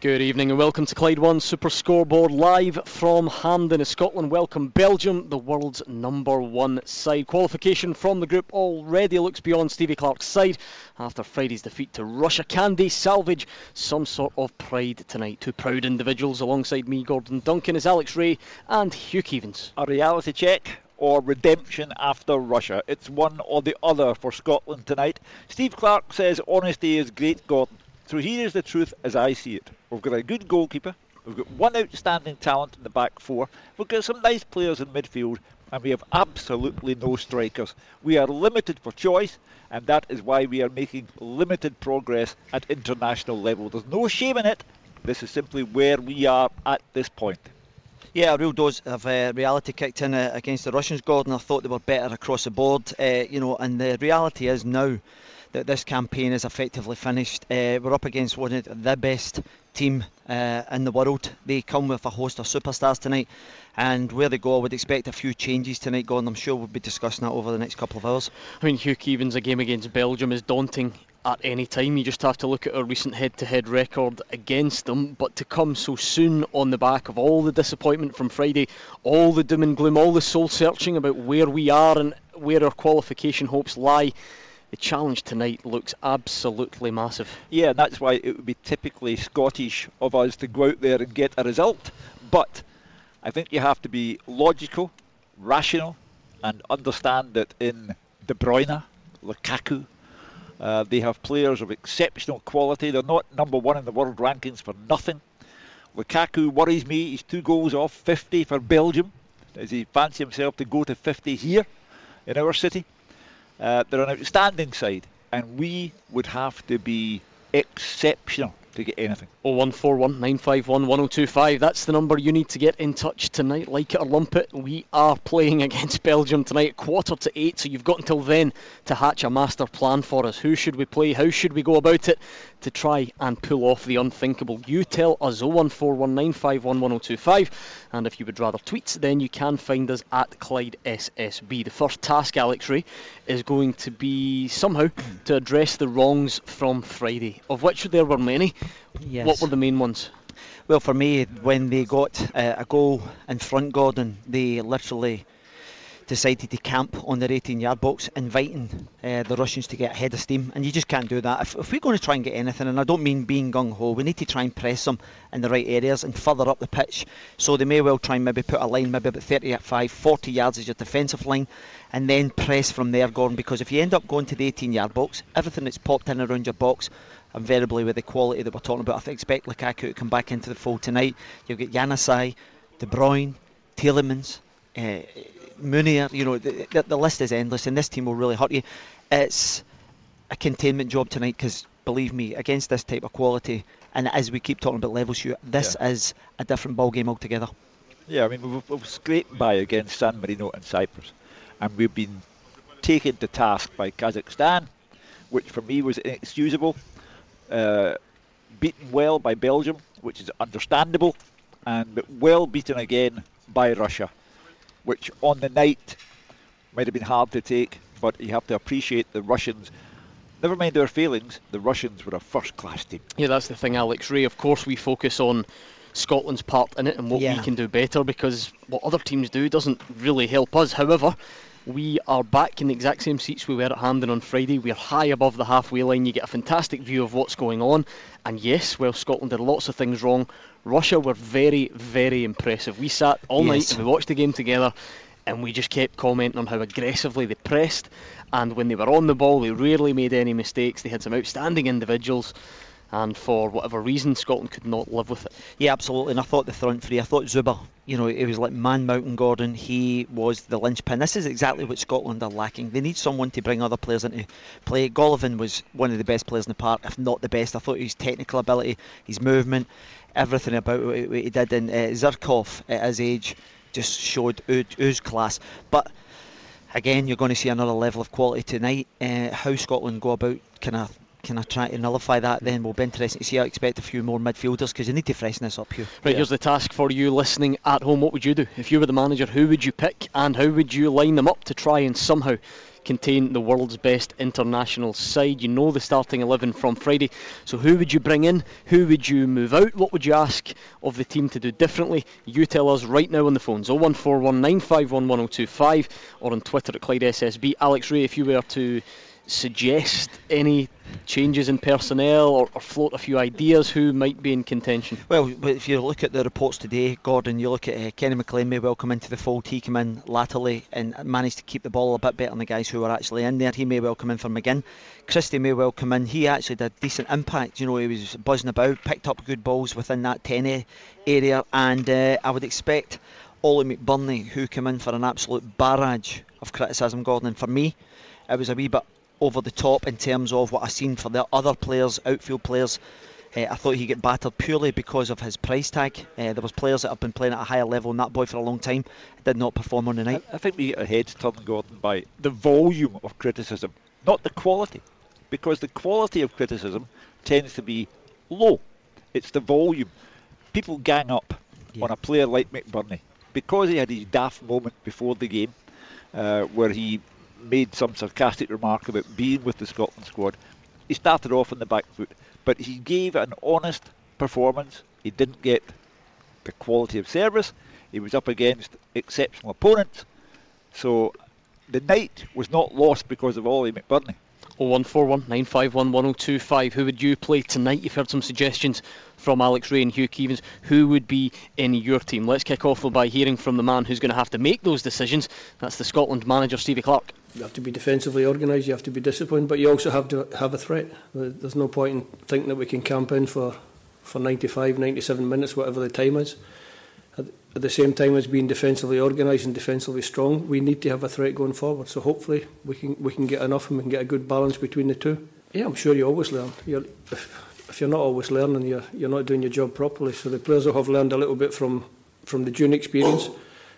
Good evening and welcome to Clyde One Super Scoreboard live from Hampden, Scotland. Welcome Belgium, the world's number one side. Qualification from the group already looks beyond Stevie Clarke's side after Friday's defeat to Russia. Can they salvage some sort of pride tonight? Two proud individuals alongside me, Gordon Duncan, is Alex Rae and Hugh Keevins. A reality check or redemption after Russia. It's one or the other for Scotland tonight. Steve Clarke says honesty is great, Gordon. So here is the truth as I see it. We've got a good goalkeeper. We've got one outstanding talent in the back four. We've got some nice players in midfield. And we have absolutely no strikers. We are limited for choice, and that is why we are making limited progress at international level. There's no shame in it. This is simply where we are at this point. Yeah, a real dose of uh, reality kicked in uh, against the Russians, Gordon. I thought they were better across the board, uh, you know, and the reality is now that this campaign is effectively finished. Uh, we're up against one of the best team uh, in the world. They come with a host of superstars tonight, and where they go, I would expect a few changes tonight. Gordon, I'm sure we'll be discussing that over the next couple of hours. I mean, Hugh Keevins, a game against Belgium is daunting at any time. You just have to look at our recent head-to-head record against them. But to come so soon on the back of all the disappointment from Friday, all the doom and gloom, all the soul searching about where we are and where our qualification hopes lie the challenge tonight looks absolutely massive. Yeah, that's why it would be typically Scottish of us to go out there and get a result. But I think you have to be logical, rational, and understand that in De Bruyne, Lukaku, uh, they have players of exceptional quality. They're not number one in the world rankings for nothing. Lukaku worries me. He's two goals off 50 for Belgium. Does he fancy himself to go to 50 here in our city? Uh, they're an outstanding side, and we would have to be exceptional to get anything. 0141 951 1025. That's the number you need to get in touch tonight. Like it or lump it, we are playing against Belgium tonight, quarter to eight. So you've got until then to hatch a master plan for us. Who should we play? How should we go about it to try and pull off the unthinkable? You tell us 0141 951 1025. And if you would rather tweet, then you can find us at Clyde SSB. The first task, Alex Rae, is going to be somehow to address the wrongs from Friday, of which there were many. Yes. What were the main ones? Well, for me, when they got uh, a goal in front, Gordon, they literally decided to camp on their 18 yard box, inviting uh, the Russians to get ahead of steam. And you just can't do that. If, if, we're going to try and get anything, and I don't mean being gung ho, we need to try and press them in the right areas and further up the pitch. So they may well try and maybe put a line, maybe about 30 at 5, 40 yards as your defensive line, and then press from there, Gordon. Because if you end up going to the 18 yard box, everything that's popped in around your box invariably with the quality that we're talking about. I expect Lukaku to come back into the fold tonight. You'll get Januzaj, De Bruyne, Tielemans, uh, Meunier. You know, the, the, the, list is endless, and this team will really hurt you. It's a containment job tonight because, believe me, against this type of quality, and as we keep talking about levels, you this yeah. is a different ball game altogether. Yeah, I mean, we've, we've scraped by against San Marino and Cyprus, and we've been taken to task by Kazakhstan, which for me was inexcusable uh, beaten well by Belgium, which is understandable, and well beaten again by Russia, which on the night might have been hard to take, but you have to appreciate the Russians. Never mind their failings, the Russians were a first class team. Yeah, that's the thing, Alex Rae. Of course, we focus on Scotland's part in it and what yeah. we can do better because what other teams do doesn't really help us. However, we are back in the exact same seats we were at Hampden on Friday. We're high above the halfway line. You get a fantastic view of what's going on. And yes, well, Scotland did lots of things wrong. Russia were very, very impressive. We sat all yes. night and we watched the game together and we just kept commenting on how aggressively they pressed. And when they were on the ball, they rarely made any mistakes. They had some outstanding individuals and for whatever reason, Scotland could not live with it. Yeah, absolutely. And I thought the front three, I thought Dzyuba, you know, it was like man mountain Gordon. He was the linchpin. This is exactly what Scotland are lacking. They need someone to bring other players into play. Golovin was one of the best players in the park, if not the best. I thought his technical ability, his movement, everything about what he did. And uh, Zhirkov at his age just showed ooze class. But again, you're going to see another level of quality tonight. Uh, how Scotland go about kind of kind of trying to nullify that, then we'll be interested to see. I expect a few more midfielders because you need to freshen this up here. Right, yeah. here's the task for you listening at home. What would you do if you were the manager? Who would you pick, and how would you line them up to try and somehow contain the world's best international side. You know the starting 11 from Friday. So who would you bring in? Who would you move out? What would you ask of the team to do differently? You tell us right now on the phones 01419511025 or on Twitter at Clyde SSB. Alex Rae, if you were to suggest any changes in personnel or, or, float a few ideas who might be in contention? Well, if you look at the reports today, Gordon, you look at uh, Kenny McLean may well come into the fold. He came in latterly and managed to keep the ball a bit better than the guys who were actually in there. He may well come in for McGinn. Christie may well come in. He actually did decent impact. You know, he was buzzing about, picked up good balls within that 10 area, and uh, I would expect Ollie McBurnie, who came in for an absolute barrage of criticism, Gordon. And for me, it was a wee bit over the top in terms of what I've seen for the other players, outfield players. Uh, I thought he get battered purely because of his price tag. Uh, there was players that have been playing at a higher level than that boy for a long time did not perform on the night. I, I think we get our heads turned, Gordon, by the volume of criticism, not the quality, because the quality of criticism tends to be low. It's the volume. People gang up yeah. on a player like McBurnie because he had his daft moment before the game, uh, where he made some sarcastic remark about being with the Scotland squad. He started off on the back foot, but he gave an honest performance. He didn't get the quality of service. He was up against exceptional opponents. So the night was not lost because of Ollie McBurnie. 0141 951 1025. Who would you play tonight? You've heard some suggestions from Alex Rae and Hugh Keevins. Who would be in your team? Let's kick off by hearing from the man who's going to have to make those decisions. That's the Scotland manager, Stevie Clarke. You have to be defensively organised, you have to be disciplined, but you also have to have a threat. There's no point in thinking that we can camp in for, for 95, 97 minutes, whatever the time is. at the same time as being defensively organised and defensively strong, we need to have a threat going forward. So hopefully we can we can get enough and we can get a good balance between the two. Yeah, I'm sure you always learn. You're, if, if you're not always learning, you're you're not doing your job properly. So the players will have learned a little bit from from the June experience,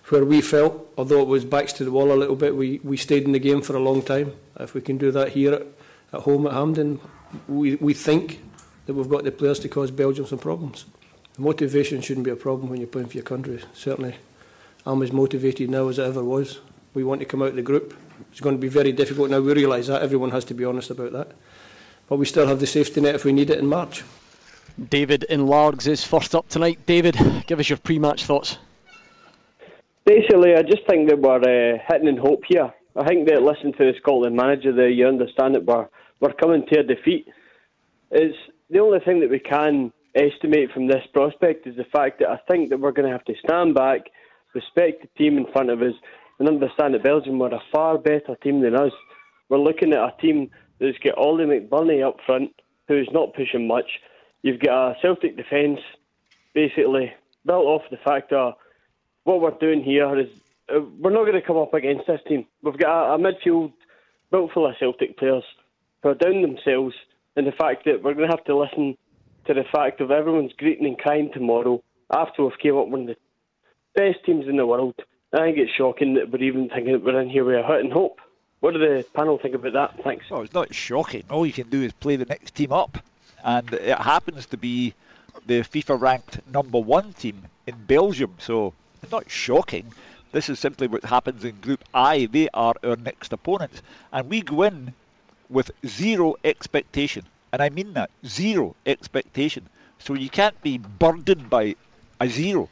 where we felt, although it was backs to the wall a little bit, we we stayed in the game for a long time. If we can do that here at, at home at Hampden, we we think that we've got the players to cause Belgium some problems. Motivation shouldn't be a problem when you're playing for your country. Certainly, I'm as motivated now as I ever was. We want to come out of the group. It's going to be very difficult now. We realise that. Everyone has to be honest about that but we still have the safety net if we need it in March. David in Largs is first up tonight. David, give us your pre-match thoughts. Basically, I just think that we're uh, hitting in hope here. I think that listening to the Scotland manager there, you understand that we're we're coming to a defeat. It's the only thing that we can estimate from this prospect is the fact that I think that we're going to have to stand back, respect the team in front of us, and understand that Belgium are a far better team than us. We're looking at a team that's got Ollie McBurnie up front, who's not pushing much. You've got a Celtic defence basically built off the fact that what we're doing here is uh, we're not going to come up against this team. We've got a, a midfield built full of Celtic players who are down themselves, and the fact that we're going to have to listen to the fact of everyone's greeting and crying tomorrow after we've came up one of the best teams in the world. I think it's shocking that we're even thinking that we're in here with a and hope. What do the panel think about that? Thanks. Oh, it's not shocking. All you can do is play the next team up, and it happens to be the FIFA ranked number one team in Belgium. So it's not shocking. This is simply what happens in Group I. They are our next opponents, and we go in with zero expectation, and I mean that zero expectation. So you can't be burdened by a zero.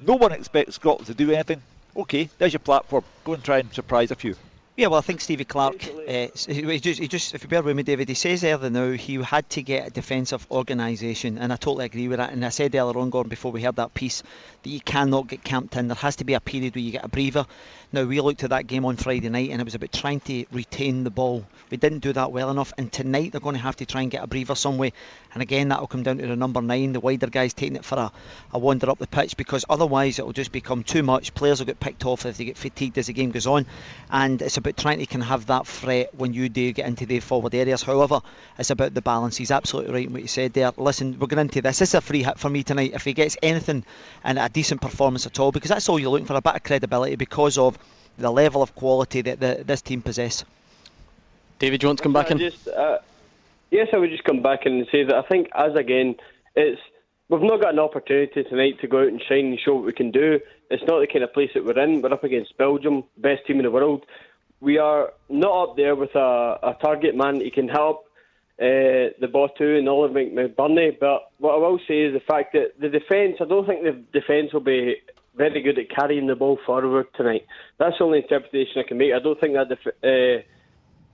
No one expects Scotland to do anything. Okay, there's your platform. Go and try and surprise a few. Yeah, well, I think Stevie Clarke, uh, he, just, he just, if you bear with me, David, he says earlier now he had to get a defensive organisation, and I totally agree with that. And I said earlier on, Gordon, before we heard that piece, that you cannot get camped in. There has to be a period where you get a breather. Now, we looked at that game on Friday night and it was about trying to retain the ball. We didn't do that well enough, and tonight they're going to have to try and get a breather some way. And again, that'll come down to the number nine, the wider guys taking it for a, a wander up the pitch because otherwise it'll just become too much. Players will get picked off if they get fatigued as the game goes on, and it's about trying to can have that threat when you do get into the forward areas. However, it's about the balance. He's absolutely right in what you said there. Listen, we're going into this. This is a free hit for me tonight. If he gets anything and a decent performance at all, because that's all you're looking for, a bit of credibility because of the level of quality that the, this team possess. David, do you want to come back in? Just, uh, yes, I would just come back and say that I think as again, it's we've not got an opportunity tonight to go out and shine and show what we can do. It's not the kind of place that we're in. We're up against Belgium, best team in the world. We are not up there with a, a target man He can help uh, the Botu and Oliver McBurnie. But what I will say is the fact that the defence, I don't think the defence will be very good at carrying the ball forward tonight. That's the only interpretation I can make. I don't think that def- uh,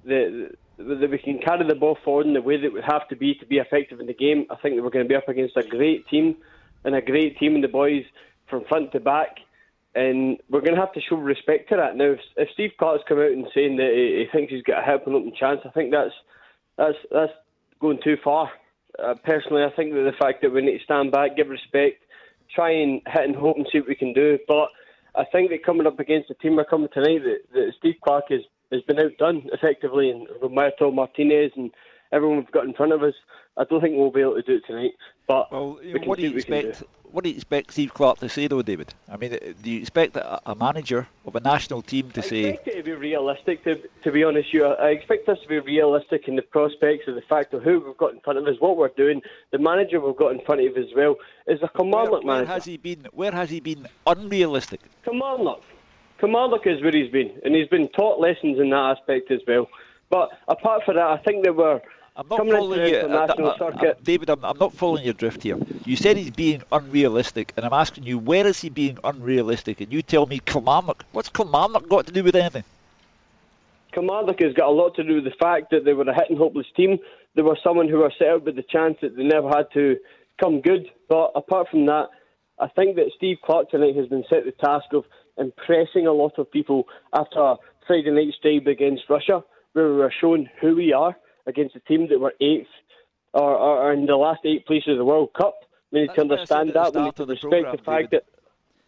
the, that we can carry the ball forward in the way that we have to be to be effective in the game. I think that we're going to be up against a great team and a great team in the boys from front to back. And we're going to have to show respect to that. Now, if, if Steve Clarke's come out and saying that he, he thinks he's got a helping open chance, I think that's that's that's going too far. Uh, personally, I think that the fact that we need to stand back, give respect, try and hit and hope and see what we can do. But I think that coming up against the team we're coming tonight, that, that Steve Clarke is has been outdone effectively, and Roberto Martinez and everyone we've got in front of us. I don't think we'll be able to do it tonight. But well, we what do you expect? What do you expect Steve Clarke to say, though, David? I mean, uh, do you expect a, manager of a national team to I say? I expect it to be realistic. To, to be honest, you, I expect us to be realistic in the prospects of the fact of who we've got in front of us, what we're doing. The manager we've got in front of us as well is a Kilmarnock where, where manager. Has he been? Where has he been unrealistic? Kilmarnock. Kilmarnock is where he's been, and he's been taught lessons in that aspect as well. But apart from that, I think there were. I'm not following you, David. I'm, I'm, not following your drift here. You said he's being unrealistic, and I'm asking you, where is he being unrealistic? And you tell me Kilmarnock. What's Kilmarnock got to do with anything? Kilmarnock has got a lot to do with the fact that they were a hit and hopeless team. They were someone who were set up with the chance that they never had to come good. But apart from that, I think that Steve Clarke tonight has been set the task of impressing a lot of people after Friday night's drive against Russia, where we were shown who we are against a team that were eighth or, or in the last eight places of the World Cup. We need That's to understand that. We need to respect program, the fact David. that.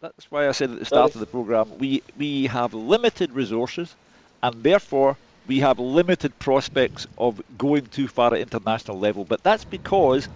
That's why I said at the start of the programme, we, we have limited resources and therefore we have limited prospects of going too far at international level. But that's because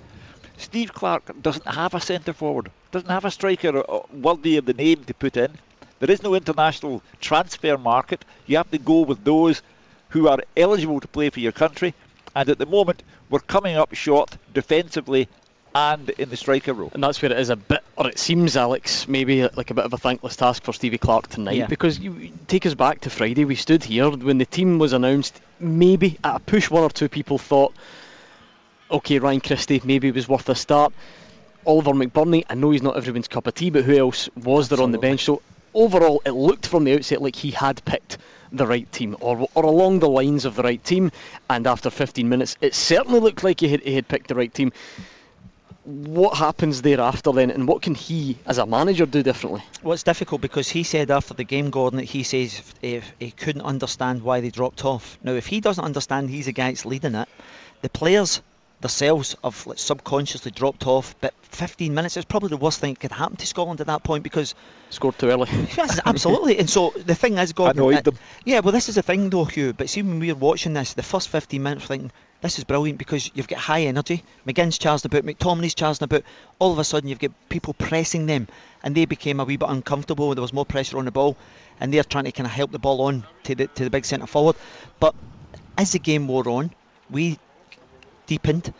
Steve Clarke doesn't have a centre forward, doesn't have a striker uh, uh, worthy of the name to put in. There is no international transfer market. You have to go with those who are eligible to play for your country. And at the moment, we're coming up short defensively and in the striker role. And that's where it is a bit, or it seems, Alex, maybe like a bit of a thankless task for Stevie Clarke tonight. Yeah. Because you take us back to Friday. We stood here when the team was announced. Maybe at a push, one or two people thought, okay, Ryan Christie maybe it was worth a start. Oliver McBurnie, I know he's not everyone's cup of tea, but who else was there Absolutely. on the bench? So overall, it looked from the outset like he had picked the right team, or, or along the lines of the right team. And after 15 minutes, it certainly looked like he had, he had picked the right team. What happens thereafter then, and what can he, as a manager, do differently? Well, it's difficult because he said after the game, Gordon, that he says if, he couldn't understand why they dropped off. Now, if he doesn't understand, he's the guy that's leading it. The players themselves have like, subconsciously dropped off. But 15 minutes is probably the worst thing that could happen to Scotland at that point because scored too early. yes, absolutely. And so the thing is, Gordon, annoyed uh, them. Yeah, well, this is the thing though, Hugh. But see, when we were watching this, the first 15 minutes, thinking this is brilliant because you've got high energy. McGinn's charging about, McTominay's charging about. All of a sudden, you've got people pressing them, and they became a wee bit uncomfortable. There was more pressure on the ball, and they're trying to kind of help the ball on to the to the big centre forward. But as the game wore on, we deepened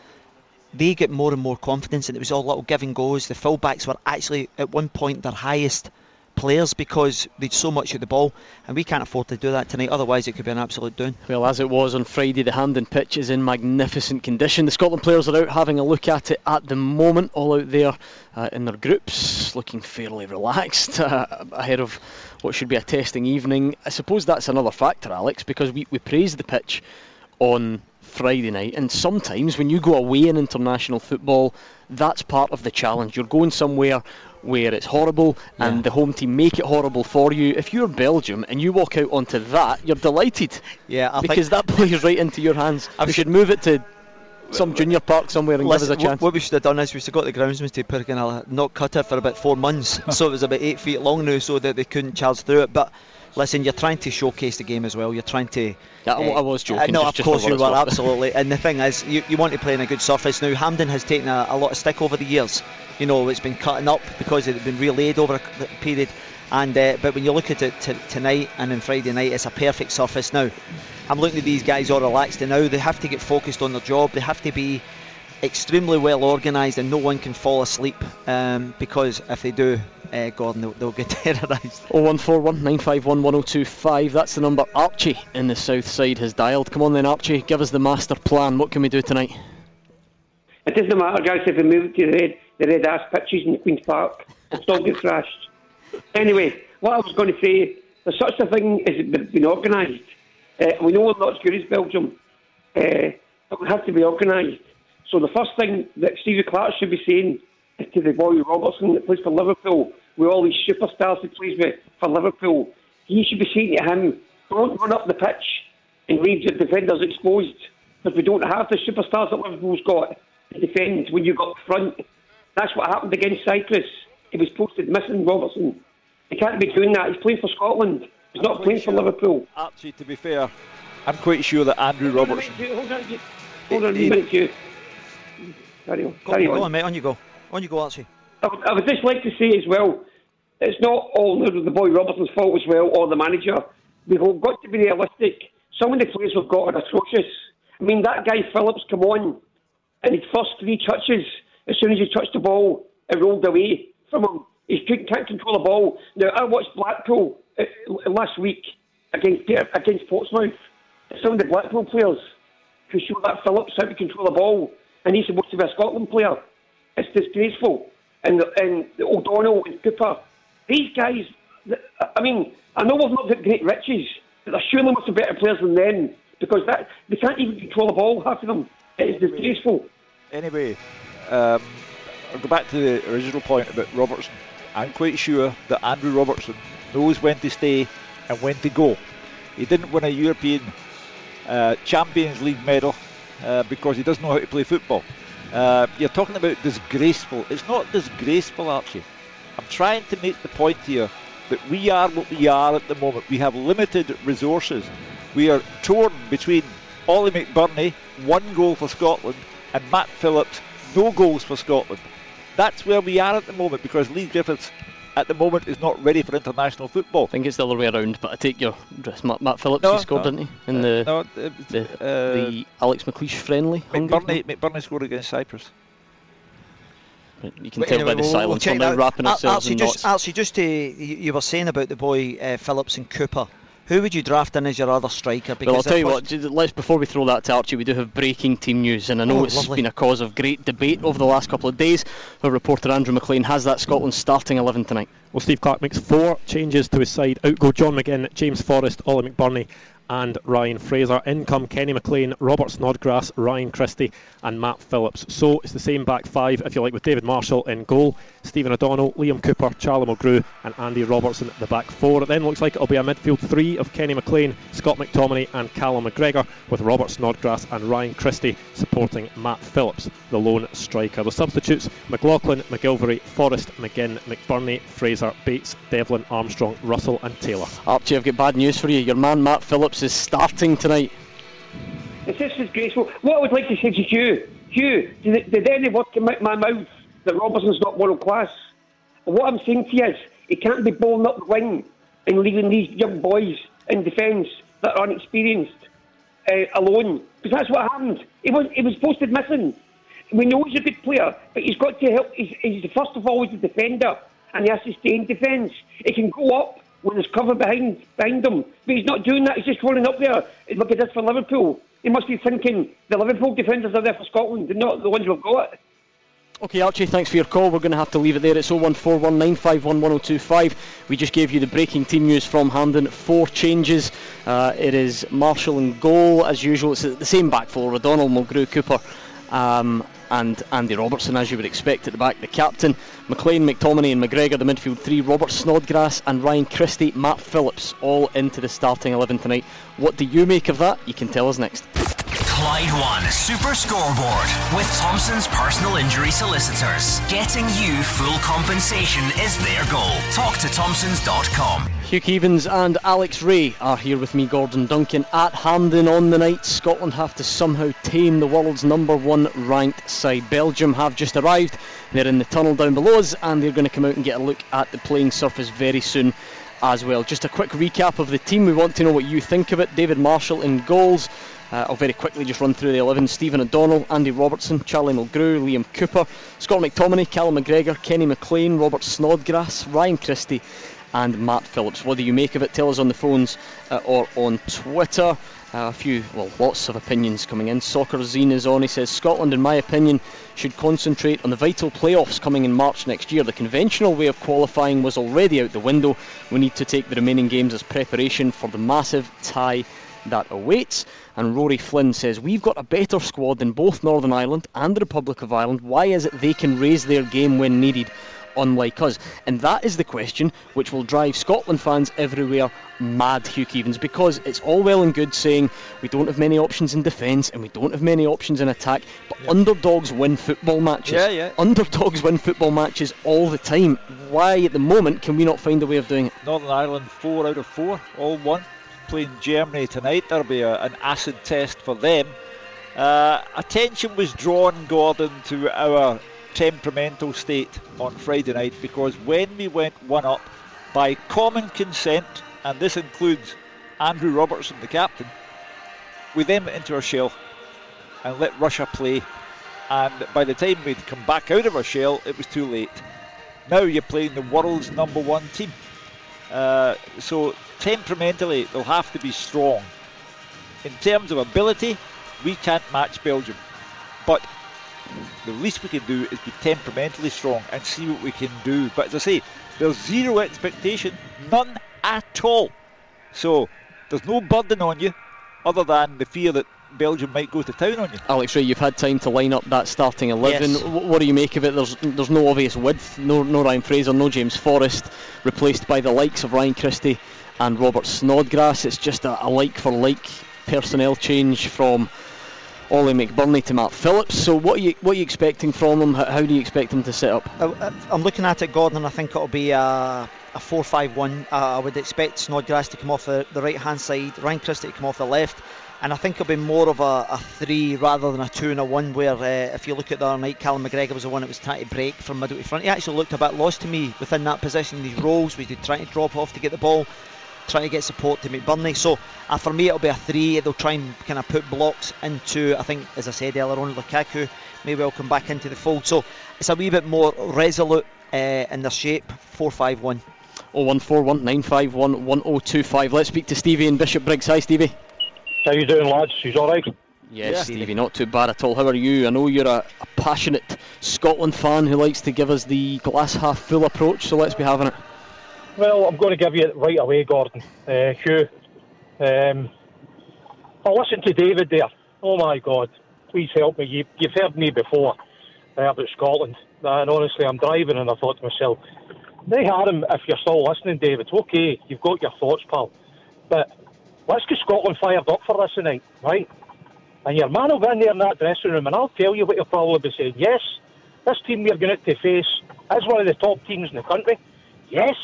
they get more and more confidence, and it was all little give and goes. The fullbacks were actually at one point their highest players because they'd so much at the ball, and we can't afford to do that tonight. Otherwise, it could be an absolute down. Well, as it was on Friday, the Hampden pitch is in magnificent condition. The Scotland players are out having a look at it at the moment, all out there uh, in their groups, looking fairly relaxed uh, ahead of what should be a testing evening. I suppose that's another factor, Alex, because we, we praised the pitch on Friday night. And sometimes when you go away in international football, that's part of the challenge. You're going somewhere where it's horrible yeah. and the home team make it horrible for you. If you're Belgium and you walk out onto that, you're delighted. Yeah, I because that plays right into your hands. I should move it to some junior park somewhere and Listen, give us a chance. What we should have done is we should have got the groundsman to put a not cut it for about four months, so it was about eight feet long now, so that they couldn't charge through it. But Listen, you're trying to showcase the game as well. You're trying to. Yeah, uh, I was joking. Uh, no, just, of course you were, absolutely. and the thing is, you, you want to play in a good surface. Now, Hampden has taken a, a lot of stick over the years. You know, it's been cutting up because it's been relayed over a period. And uh, but when you look at it t- tonight and on Friday night, it's a perfect surface. Now, I'm looking at these guys all relaxed, and now they have to get focused on their job. They have to be extremely well organised, and no one can fall asleep um, because if they do, uh, Gordon, they'll, they'll get terrorised. 0141 951 1025. That's the number Archie in the south side has dialed. Come on then, Archie, give us the master plan. What can we do tonight? It doesn't matter, guys, if we move to the red, the red ass pitches in the Queen's Park. It'll still get thrashed. Anyway, what I was going to say, there's such a thing as being organised. Uh, we know we're not as good as Belgium, uh, but we have to be organised. So the first thing that Stevie Clarke should be saying to the boy Robertson that plays for Liverpool, with all these superstars he plays with for Liverpool, he should be saying to him, don't run up the pitch and leave your defenders exposed, because we don't have the superstars that Liverpool's got to defend when you got front. That's what happened against Cyprus. He was posted missing Robertson. He can't be doing that. He's playing for Scotland. He's I'm not playing sure. for Liverpool. Actually, to be fair, I'm quite sure that Andrew Robertson. Hold on, hold on a minute, you. Carry on. Carry go, on. on, mate. On you go. On you go, Archie. I would, I would just like to say as well, it's not all the boy Robertson's fault as well, or the manager. We've all got to be realistic. Some of the players we've got are atrocious. I mean, that guy Phillips come on, and his first three touches, as soon as he touched the ball, it rolled away from him. He can't control the ball. Now, I watched Blackpool uh, last week against against Portsmouth. Some of the Blackpool players who show that Phillips how to control the ball, and he's supposed to be a Scotland player. It's disgraceful. And and O'Donnell and Cooper, these guys. I mean, I know we've not got great riches, but there surely must be better players than them because that they can't even control the ball. Half of them. It is disgraceful. Anyway, um, I'll go back to the original point about Robertson. I'm quite sure that Andrew Robertson knows when to stay and when to go. He didn't win a European uh, Champions League medal uh, because he doesn't know how to play football. Uh, you're talking about disgraceful. It's not disgraceful, Archie. I'm trying to make the point here that we are what we are at the moment. We have limited resources. We are torn between Ollie McBurnie, one goal for Scotland, and Matt Phillips, no goals for Scotland. That's where we are at the moment because Leigh Griffiths at the moment is not ready for international football. I think it's the other way around, but I take your address. Matt, Matt Phillips, no, he scored, no, didn't he? In uh, the, no, the, uh, the Alex McLeish friendly. McBurnie, McBurnie scored against Cyprus. You can but tell anyway, by the we'll, silence. We'll We're now wrapping ourselves Actually, just, actually, just to you, you were saying about the boy uh, Phillips and Cooper. Who would you draft in as your other striker? Because well, I'll tell you what. Let's before we throw that to Archie, we do have breaking team news, and I know oh, it's lovely. been a cause of great debate over the last couple of days. Our reporter Andrew McLean has that Scotland starting eleven tonight. Well, Steve Clarke makes four changes to his side. Out go John McGinn, James Forrest, Ollie McBurnie, and Ryan Fraser. In come Kenny McLean, Robert Snodgrass, Ryan Christie, and Matt Phillips. So it's the same back five, if you like, with David Marshall in goal, Stephen O'Donnell, Liam Cooper, Charlie Mulgrew, and Andy Robertson at the back four. It then looks like it'll be a midfield three of Kenny McLean, Scott McTominay, and Callum McGregor, with Robert Snodgrass and Ryan Christie supporting Matt Phillips, the lone striker. The substitutes McLaughlin, McGilvery, Forrest, McGinn, McBurnie, Fraser, Bates, Devlin, Armstrong, Russell, and Taylor. Archie, I've got bad news for you. Your man Matt Phillips is starting tonight. It's just disgraceful. What I would like to say to Hugh, Hugh, did, did any word come out my mouth that Robertson's not world class? What I'm saying to you is, he can't be bowling up wing and leaving these young boys in defence that are unexperienced uh, alone. Because that's what happened. He was, he was posted missing. We know he's a good player, but he's got to help. He's, he's first of all he's a defender, and he has to stay in defence. He can go up when there's cover behind behind him, but he's not doing that. He's just running up there. Look at this for Liverpool. He must be thinking the Liverpool defenders are there for Scotland, and not the ones we've got. it. Okay, Archie, thanks for your call. We're going to have to leave it there. It's 01419511025. We just gave you the breaking team news from Hampden. Four changes. Uh, it is Marshall in goal, as usual. It's the same back four O'Donnell, Mulgrew, Cooper, um, and Andy Robertson, as you would expect at the back. The captain, McLean, McTominay, and McGregor, the midfield three. Robert Snodgrass and Ryan Christie, Matt Phillips, all into the starting 11 tonight. What do you make of that? You can tell us next. Clyde One Super Scoreboard with Thompson's personal injury solicitors. Getting you full compensation is their goal. Talk to Thompsons.com. Hugh Keevins and Alex Rae are here with me, Gordon Duncan, at Hampden on the night. Scotland have to somehow tame the world's number one ranked side. Belgium have just arrived. They're in the tunnel down below us and they're going to come out and get a look at the playing surface very soon as well. Just a quick recap of the team. We want to know what you think of it. David Marshall in goals. Uh, I'll very quickly just run through the 11. Stephen O'Donnell, Andy Robertson, Charlie Mulgrew, Liam Cooper, Scott McTominay, Callum McGregor, Kenny McLean, Robert Snodgrass, Ryan Christie, and Matt Phillips. What do you make of it? Tell us on the phones uh, or on Twitter. Uh, a few, well, lots of opinions coming in. Soccer Zine is on. He says Scotland, in my opinion, should concentrate on the vital playoffs coming in March next year. The conventional way of qualifying was already out the window. We need to take the remaining games as preparation for the massive tie that awaits. And Rory Flynn says, We've got a better squad than both Northern Ireland and the Republic of Ireland. Why is it they can raise their game when needed? Unlike us? And that is the question which will drive Scotland fans everywhere mad, Hugh Keevins, because it's all well and good saying we don't have many options in defence and we don't have many options in attack, but underdogs win football matches. Yeah, yeah. Underdogs win football matches all the time. Why, at the moment, can we not find a way of doing it? Northern Ireland, four out of four, all one. Playing Germany tonight, there'll be a, an acid test for them. Uh, attention was drawn, Gordon, to our temperamental state on Friday night because when we went one up by common consent, and this includes Andrew Robertson, the captain, we then went into our shell and let Russia play. And by the time we'd come back out of our shell, it was too late. Now you're playing the world's number one team. Uh, so temperamentally, they'll have to be strong. In terms of ability, we can't match Belgium. But the least we can do is be temperamentally strong and see what we can do. But as I say, there's zero expectation, none at all. So there's no burden on you other than the fear that Belgium might go to town on you. Alex Rae, you've had time to line up that starting 11. Yes. What do you make of it? There's there's no obvious width, no, no Ryan Fraser, no James Forrest, replaced by the likes of Ryan Christie and Robert Snodgrass. It's just a, a like for like personnel change from Ollie McBurnie to Matt Phillips. So what are you what are you expecting from them? How, how do you expect them to set up? I'm looking at it, Gordon. I think it'll be a, a 4-5-1. Uh, I would expect Snodgrass to come off the, the right hand side, Ryan Christie to come off the left. And I think it'll be more of a, a three rather than a two and a one. Where uh, if you look at the other night, Callum McGregor was the one that was trying to break from middle to front. He actually looked a bit lost to me within that position. These roles, we did trying to drop off to get the ball trying to get support to McBurnie. So uh, for me, it'll be a three. They'll try and kind of put blocks into, I think, as I said earlier on, Lukaku maybe will come back into the fold. So it's a wee bit more resolute uh, in their shape. 4 5 1. 0141951 1025. Let's speak to Stevie in Bishopbriggs. Hi, Stevie. How you doing, lads? She's all right. Yes, yeah. Stevie, not too bad at all. How are you? I know you're a, a passionate Scotland fan who likes to give us the glass half full approach, so let's be having it. Well, I'm going to give you it right away, Gordon. Uh, Hugh. Um, I listened to David there. Oh my God, please help me. You, have heard me before uh, about Scotland. And honestly, I'm driving and I thought to myself, they had him if you're still listening, David. Okay, you've got your thoughts, pal. But let's get Scotland fired up for this tonight, right? And your man will be in there in that dressing room and I'll tell you what he'll probably be saying. Yes, this team we're going to face is one of the top teams in the country. Yes,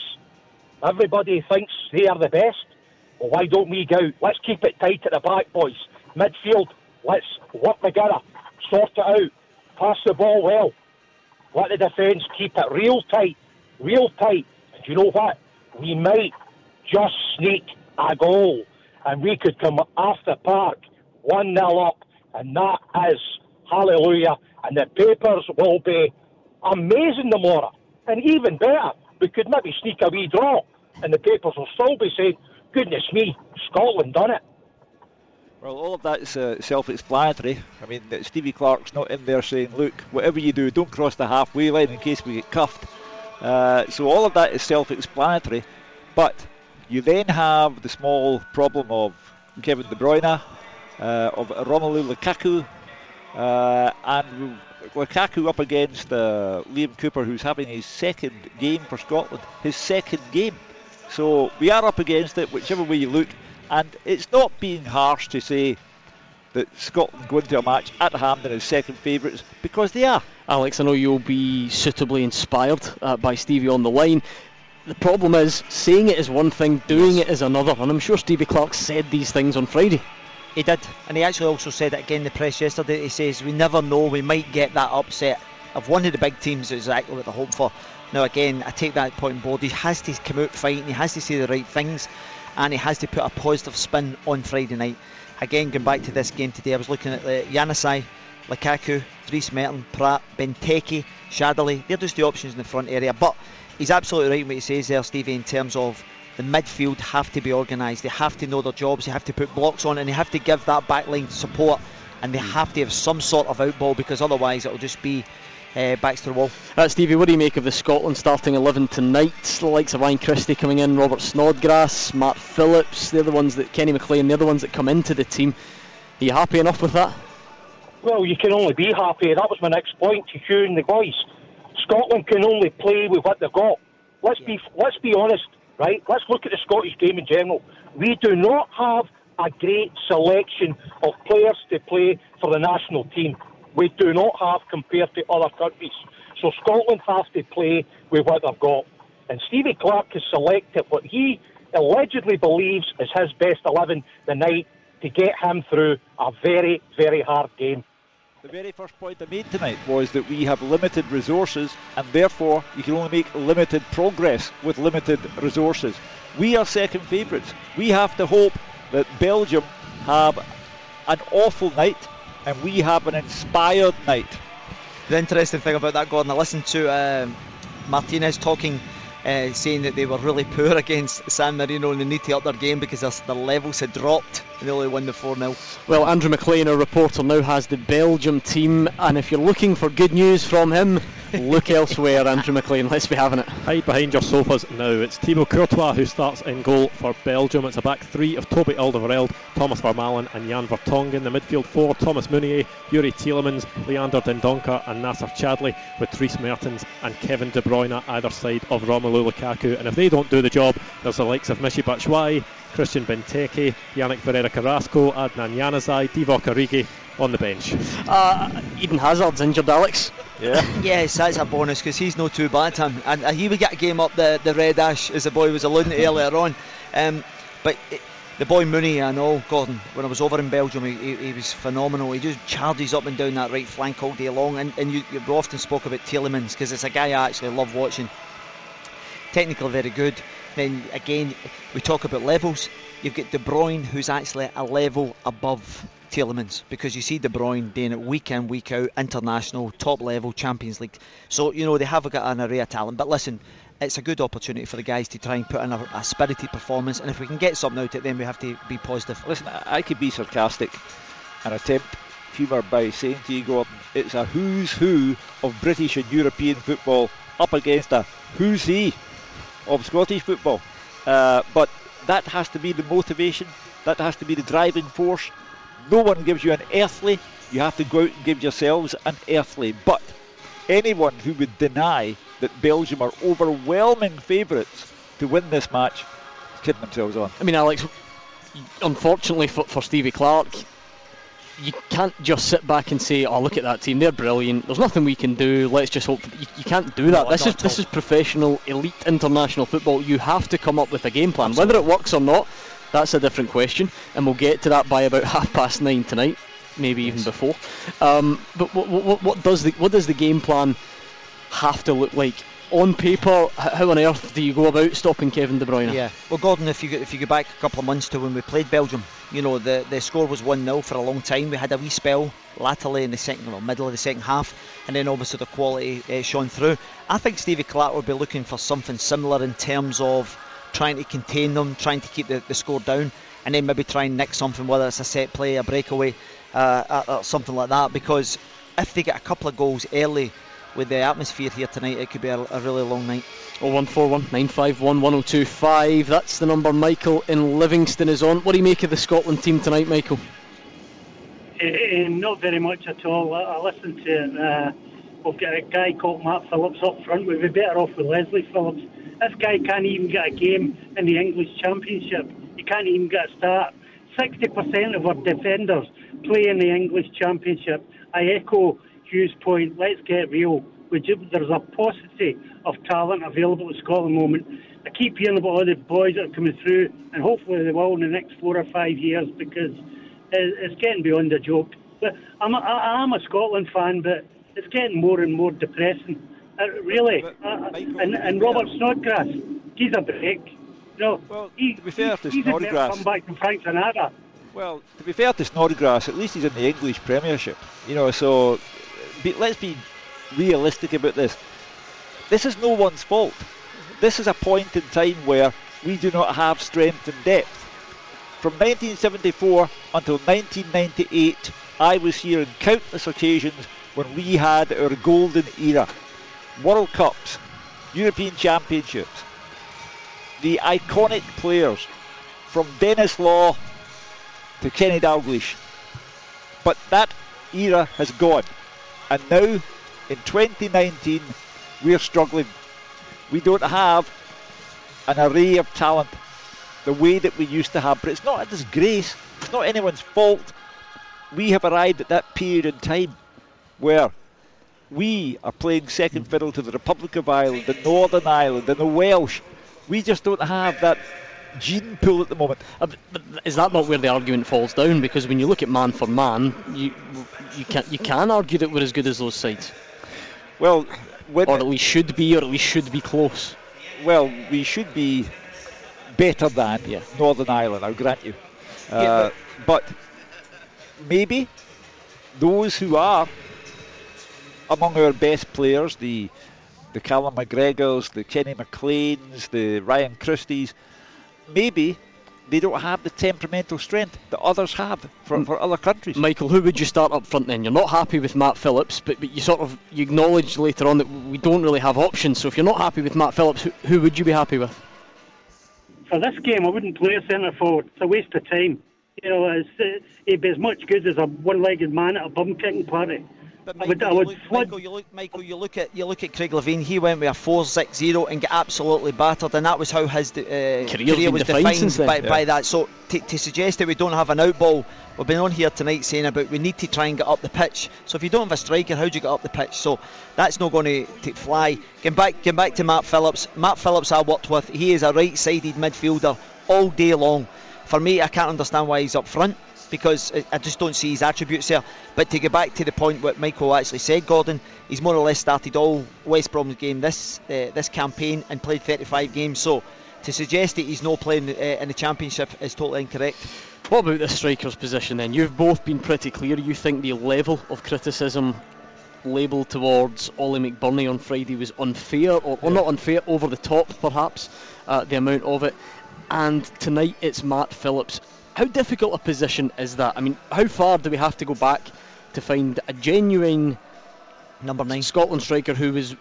Everybody thinks they are the best. Well, why don't we go? Let's keep it tight at the back, boys. Midfield, let's work together, sort it out, pass the ball well. Let the defence keep it real tight, real tight. And you know what? We might just sneak a goal, and we could come after the Park 1 0 up, and that is hallelujah. And the papers will be amazing tomorrow. And even better, we could maybe sneak a wee draw, and the papers will still be saying, goodness me, Scotland done it. Well, all of that's uh, self-explanatory. I mean, Stevie Clarke's not in there saying, look, whatever you do, don't cross the halfway line in case we get cuffed. Uh, so all of that is self-explanatory. But you then have the small problem of Kevin De Bruyne, uh, of Romelu Lukaku, uh, and Lukaku up against uh, Liam Cooper, who's having his second game for Scotland, his second game. So we are up against it, whichever way you look. And it's not being harsh to say that Scotland go into a match at Hampden as second favourites because they are. Alex, I know you'll be suitably inspired uh, by Stevie on the line. The problem is, saying it is one thing, doing it is another, and I'm sure Stevie Clarke said these things on Friday. He did, and he actually also said it again in the press yesterday. He says, We never know, we might get that upset of one of the big teams, exactly what they hope for. Now, again, I take that point on board. He has to come out fighting, he has to say the right things, and he has to put a positive spin on Friday night. Again, going back to this game today, I was looking at uh, the Januzaj, Lukaku, Dries Mertens, Praet, Benteke, Chadli. They're just the options in the front area. But he's absolutely right what he says there, Stevie, in terms of the midfield have to be organised. They have to know their jobs. They have to put blocks on, and they have to give that backline support. And they have to have some sort of outball because otherwise it'll just be uh, backs to the wall. Uh, Stevie, what do you make of the Scotland starting 11 tonight? The likes of Ryan Christie coming in, Robert Snodgrass, Matt Phillips, they're the ones that, Kenny McLean, they're the ones that come into the team. Are you happy enough with that? Well, you can only be happy. That was my next point to Hugh and the boys. Scotland can only play with what they've got. Let's be let's be honest, right? Let's look at the Scottish game in general. We do not have a great selection of players to play for the national team we do not have compared to other countries. So Scotland has to play with what they've got. And Stevie Clarke has selected what he allegedly believes is his best 11 the night to get him through a very, very hard game. The very first point I made tonight was that we have limited resources and therefore you can only make limited progress with limited resources. We are second favourites. We have to hope that Belgium have an awful night and we have an inspired night. The interesting thing about that, Gordon, I listened to um, Martinez talking uh, saying that they were really poor against San Marino and they need to up their game because their, their levels had dropped and they only won the 4 0. Well, Andrew McLean, our reporter, now has the Belgium team, and if you're looking for good news from him, look elsewhere, Andrew McLean. Let's be having it. Hide behind your sofas now. It's Thibaut Courtois who starts in goal for Belgium. It's a back three of Toby Alderweireld, Thomas Vermaelen, and Jan Vertonghen. In the midfield four: Thomas Meunier, Yuri Tielemans, Leander Dendoncker, and Nacer Chadli, with Dries Mertens and Kevin De Bruyne at either side of Romelu Lukaku. And if they don't do the job, there's the likes of Michy Batshuayi, Christian Benteke, Yannick Ferreira Carrasco, Adnan Januzaj, Divock Origi on the bench. Uh, Eden Hazard's injured, Alex. Yeah. yes, that's a bonus because he's not too bad, Tim. And uh, he would get a game up the, the red ash, as the boy was alluding to earlier on. Um, but it, the boy Mooney, I know, Gordon, when I was over in Belgium, he, he, he, was phenomenal. He just charges up and down that right flank all day long. And, and you, you often spoke about Tielemans because it's a guy I actually love watching. Technically very good. Then again, we talk about levels. You've got De Bruyne, who's actually a level above Tielemans because you see De Bruyne doing it week in, week out, international, top level, Champions League. So, you know, they have got an array of talent. But listen, it's a good opportunity for the guys to try and put in a, a spirited performance. And if we can get something out of it, then we have to be positive. Listen, I could be sarcastic and attempt humour by saying to you, Gordon, it's a who's who of British and European football up against a who's he of Scottish football. Uh, but that has to be the motivation, that has to be the driving force no one gives you an earthly. You have to go out and give yourselves an earthly. But anyone who would deny that Belgium are overwhelming favourites to win this match is kidding themselves on. I mean, Alex, unfortunately for, for Stevie Clarke, you can't just sit back and say, "Oh, look at that team; they're brilliant. There's nothing we can do. Let's just hope." You, you can't do that. No, this is this is professional, elite international football. You have to come up with a game plan, Absolutely. whether it works or not. That's a different question, and we'll get to that by about half past nine tonight, maybe even before. Um, but what, what, what, does the what does the game plan have to look like on paper? How on earth do you go about stopping Kevin De Bruyne? Yeah, well, Gordon, if you if you go back a couple of months to when we played Belgium, you know the the score was one 0 for a long time. We had a wee spell latterly in the second, or middle of the second half, and then obviously the quality uh, shone through. I think Stevie Clarke will be looking for something similar in terms of trying to contain them, trying to keep the, the score down, and then maybe try and nick something, whether it's a set play, a breakaway, uh, or something like that. Because if they get a couple of goals early with the atmosphere here tonight, it could be a, a really long night. 0141 951 1025. That's the number Michael in Livingston is on. What do you make of the Scotland team tonight, Michael? Uh, not very much at all. I, I listened to it. Uh, we've got a guy called Matt Phillips up front. We'd be better off with Leslie Phillips. This guy can't even get a game in the English Championship. He can't even get a start. 60% of our defenders play in the English Championship. I echo Hugh's point. Let's get real. There's a paucity of talent available at Scotland moment. I keep hearing about all the boys that are coming through, and hopefully they will in the next four or five years because it's getting beyond a joke. But I'm a, I'm a Scotland fan, but it's getting more and more depressing. Uh, really. Uh, and, and Robert Snodgrass, he's a brick. No, well, he, to be fair to he's Snodgrass, come back from Frank Sinatra. Well, to be fair to Snodgrass, at least he's in the English Premiership. You know, so be, let's be realistic about this. This is no one's fault. This is a point in time where we do not have strength and depth. From 1974 until 1998, I was here on countless occasions when we had our golden era. World Cups, European Championships, the iconic players from Denis Law to Kenny Dalglish. But that era has gone. And now, in 2019, we're struggling. We don't have an array of talent the way that we used to have. But it's not a disgrace. It's not anyone's fault. We have arrived at that period in time where we are playing second fiddle to the Republic of Ireland, the Northern Ireland, and the Welsh. We just don't have that gene pool at the moment. Uh, is that not where the argument falls down? Because when you look at man for man, you you can you can argue that we're as good as those sides. Well, or at least should be, or at least should be close. Well, we should be better than yeah. Northern Ireland. I'll grant you. Uh, yeah, but, but maybe those who are among our best players, the the Callum McGregors, the Kenny McLeans, the Ryan Christies, maybe they don't have the temperamental strength that others have for, for other countries. Michael, who would you start up front then? You're not happy with Matt Phillips, but, but you sort of you acknowledge later on that we don't really have options. So if you're not happy with Matt Phillips, who, who would you be happy with? For this game, I wouldn't play a centre forward. It's a waste of time. You know, it's, uh, he'd be as much good as a one-legged man at a bum kicking party. But Michael, I would, I would you look, Michael, you look, Michael, you look at you look at Craig Levein. He went with a four-six-zero and got absolutely battered, and that was how his uh, career was defined by, yeah. by, that. So to, to suggest that we don't have an outball, we've been on here tonight saying about we need to try and get up the pitch. So if you don't have a striker, how do you get up the pitch? So that's not going to fly. Get back, get back to Matt Phillips. Matt Phillips, I worked with. He is a right-sided midfielder all day long. For me, I can't understand why he's up front because I just don't see his attributes there. But to get back to the point what Michael actually said, Gordon, he's more or less started all West Brom's game this uh, this campaign and played 35 games. So to suggest that he's not playing uh, in the championship is totally incorrect. What about the striker's position then? You've both been pretty clear. You think the level of criticism labelled towards Ollie McBurnie on Friday was unfair, or, or not unfair, over the top perhaps, uh, the amount of it. And tonight it's Matt Phillips how difficult a position is that? I mean, how far do we have to go back to find a genuine number nine Scotland striker who was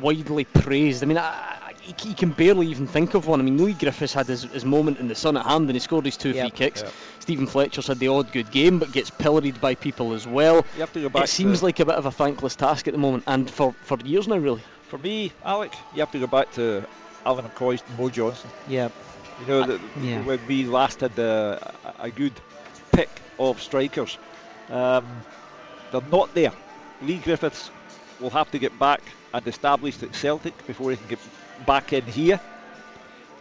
widely praised? I mean, I, I, he can barely even think of one. I mean, Leigh Griffiths had his, his moment in the sun at hand and he scored his two yep, free kicks. Yep. Stephen Fletcher's had the odd good game, but gets pilloried by people as well. it seems like a bit of a thankless task at the moment, and for, for years now, really. For me, Alec, you have to go back to Ally McCoist and Mo Johnston. Yeah. You know, the, yeah. when we last had a, a good pick of strikers, um, they're not there. Leigh Griffiths will have to get back and established at Celtic before he can get back in here.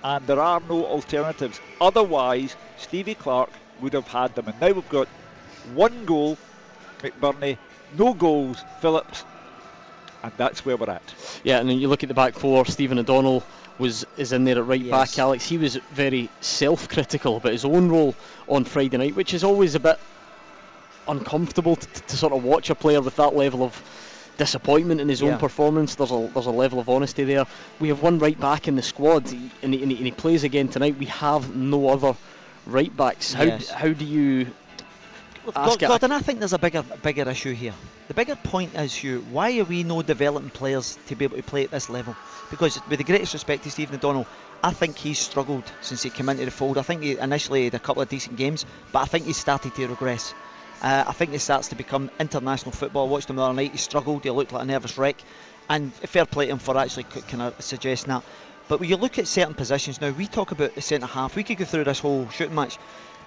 And there are no alternatives. Otherwise, Stevie Clarke would have had them. And now we've got one goal, McBurnie, no goals, Phillips, and that's where we're at. Yeah, and then you look at the back four, Stephen O'Donnell was is in there at right yes. back. Alex, he was very self-critical about his own role on Friday night, which is always a bit uncomfortable to, to sort of watch a player with that level of disappointment in his yeah. own performance. There's a there's a level of honesty there. We have one right back in the squad, and he, and he, and he plays again tonight. We have no other right backs. How yes. how do you ask Gordon, I think there's a bigger bigger issue here. The bigger point is, Hugh, why are we no developing players to be able to play at this level? Because with the greatest respect to Stephen O'Donnell, I think he's struggled since he came into the fold. I think he initially had a couple of decent games, but I think he's started to regress. Uh, I think he starts to become international football. I watched him the other night. He struggled. He looked like a nervous wreck. And fair play to him for actually kind of suggesting that. But when you look at certain positions now, we talk about the centre half. We could go through this whole shooting match.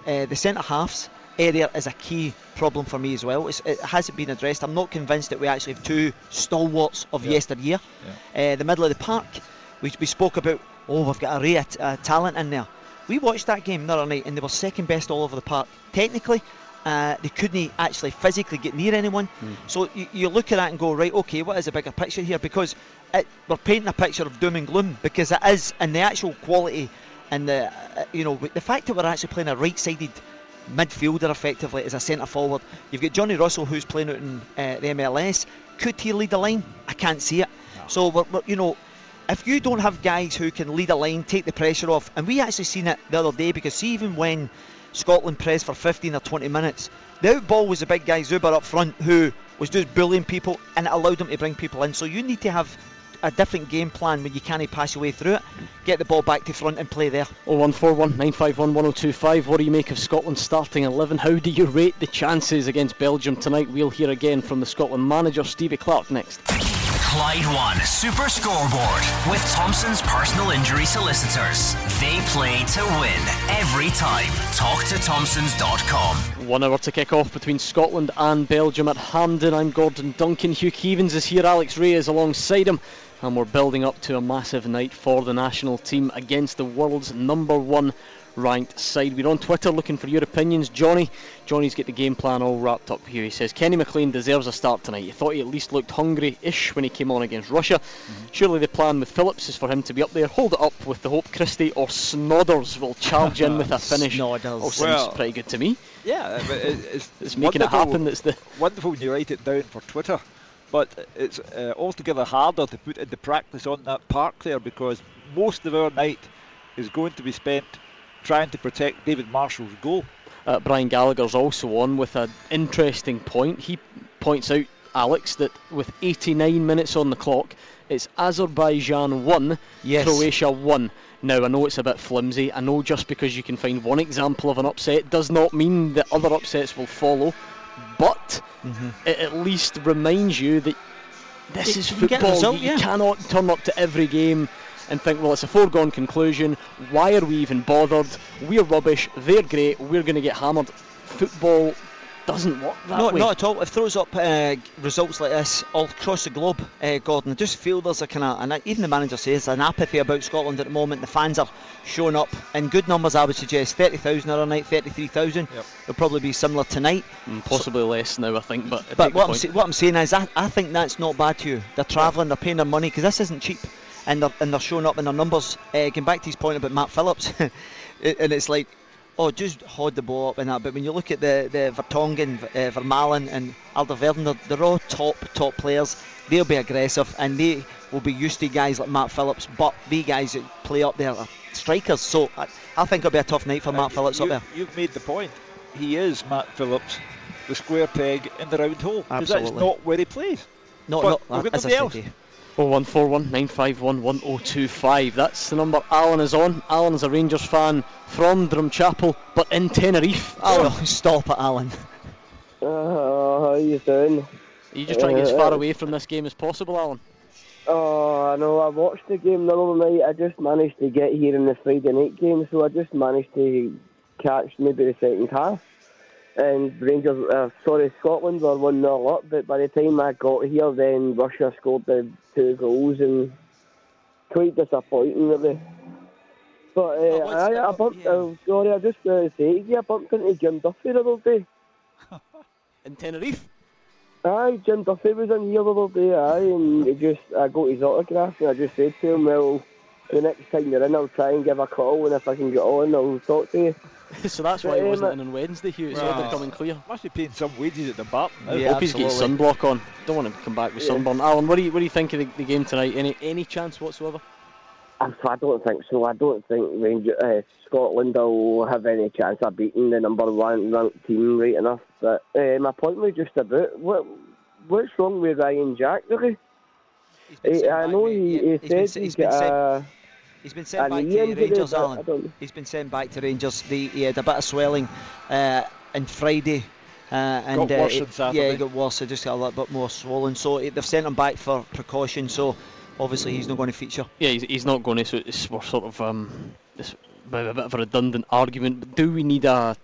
Uh, the centre halves area is a key problem for me as well. It's, it hasn't been addressed. I'm not convinced that we actually have two stalwarts of Yeah. yesteryear. Yeah. Uh, the middle of the park, we, we spoke about, oh, we've got a of uh, talent in there. We watched that game the other night and they were second best all over the park. Technically, uh, they couldn't actually physically get near anyone. So you, you look at that and go, right, okay, what is the bigger picture here? Because it, we're painting a picture of doom and gloom because it is, and the actual quality and the, uh, you know, the fact that we're actually playing a right-sided midfielder effectively as a centre forward. You've got Johnny Russell who's playing out in uh, the MLS. Could he lead the line? I can't see it. So we're, we're, you know, if you don't have guys who can lead a line, take the pressure off, and we actually seen it the other day because see even when Scotland pressed for 15 or 20 minutes, the out ball was the big guy Dzyuba up front who was just bullying people and it allowed them to bring people in. So you need to have a different game plan when you can't pass your way through it. Get the ball back to front and play there. 0141 951 1025. What do you make of Scotland starting 11? How do you rate the chances against Belgium tonight? We'll hear again from the Scotland manager, Stevie Clarke, next. Clyde One Super Scoreboard with Thompson's personal injury solicitors. They play to win every time. Talk to Thompsons.com. One hour to kick off between Scotland and Belgium at Hampden. I'm Gordon Duncan. Hugh Keevins is here. Alex Rae is alongside him. And we're building up to a massive night for the national team against the world's number one ranked side. We're on Twitter looking for your opinions. Johnny, Johnny's got the game plan all wrapped up here. He says Kenny McLean deserves a start tonight. You thought he at least looked hungry-ish when he came on against Russia. Mm-hmm. Surely the plan with Phillips is for him to be up there. Hold it up with the hope Christie or Snodders will charge in with a finish. Snodders. Oh, all seems Well- pretty good to me. Yeah, but it's, It's making it happen. That's the wonderful when you write it down for Twitter, but it's uh, altogether harder to put into practice on that park there because most of our night is going to be spent trying to protect David Marshall's goal. uh, Brian Gallagher's also on with an interesting point. He points out, Alex, that with 89 minutes on the clock, it's Azerbaijan 1, Yes. Croatia 1. Now, I know it's a bit flimsy. I know just because you can find one example of an upset does not mean that other upsets will follow, but mm-hmm. it at least reminds you that this You- is you get the football. you cannot turn up to every game and think, well, it's a foregone conclusion. Why are we even bothered? We're rubbish. They're great. We're going to get hammered. Football doesn't work that No, way. not at all. It throws up uh, results like this all across the globe, uh, Gordon. I just feel there's a kind of, and even the manager says, an apathy about Scotland at the moment. The fans are showing up in good numbers, I would suggest. 30,000 other night, 33,000. Yep. It'll probably be similar tonight. Mm, possibly less now, I think. But, But what I'm, point. sa- what I'm saying is, I, I think that's not bad to you. They're travelling, they're paying their money, because this isn't cheap. And they're, and they're showing up in their numbers. Uh, going back to his point about Matt Phillips, and it's like, oh, just hold the ball up and that. But when you look at the, the Vertonghen, uh, Vermaelen and Alderweireld, they're, they're all top, top players. They'll be aggressive and they will be used to guys like Matt Phillips. But the guys that play up there are strikers. So I, I think it'll be a tough night for and Matt Phillips you, up there. You've made the point. He is Matt Phillips, the square peg in the round hole. Because that's not where he plays. No, but no, we've got else. 01419511025. That's the number Alan is on. Alan is a Rangers fan from Drumchapel, but in Tenerife. Alan, oh, stop it, Alan. Uh, how are you doing? Are you just trying to get as far uh, away from this game as possible, Alan? Oh, I know. I watched the game the other night. I just managed to get here in the Friday night game, so I just managed to catch maybe the second half. And Rangers, uh, sorry, Scotland were 1 0 up, but by the time I got here, then Russia scored the two goals, and quite disappointing, really. But uh, Oh, I? I bumped, Yeah. uh, sorry, I just uh, say, I bumped into Jim Duffy the other day. In Tenerife? Aye, Jim Duffy was in here the other day, aye, and he just, I got his autograph and I just said to him, well, the next time you're in, I'll try and give a call, and if I can get on, I'll talk to you. so that's why he wasn't in on Wednesday, Hugh. It's all Well, becoming clear. Must be paying some wages at the bar. now. Yeah. Hope he's got sunblock on. Don't want him to come back with Yeah. sunburn. Alan, what do you what do you think of the, the game tonight? Any any chance whatsoever? I I don't think so. I don't think Ranger, uh, Scotland will have any chance of beating the number one ranked team right enough. But uh, my point was just about what what's wrong with Ryan Jack, really? He's been Eh, I know mate. he, Yeah, he he's been said s- he's he's been got sent- a, He's been sent a back to Rangers, but Alan. He's been sent back to Rangers. The, he had a bit of swelling uh, on Friday. Uh, and Got uh, worse it- Saturday. Yeah, he got worse. It just got a little bit more swollen. So eh, they've sent him back for precaution. So obviously he's not going to feature. Yeah, he's, he's not going to. So it's we're sort of um, it's a bit of a redundant argument. But do we need a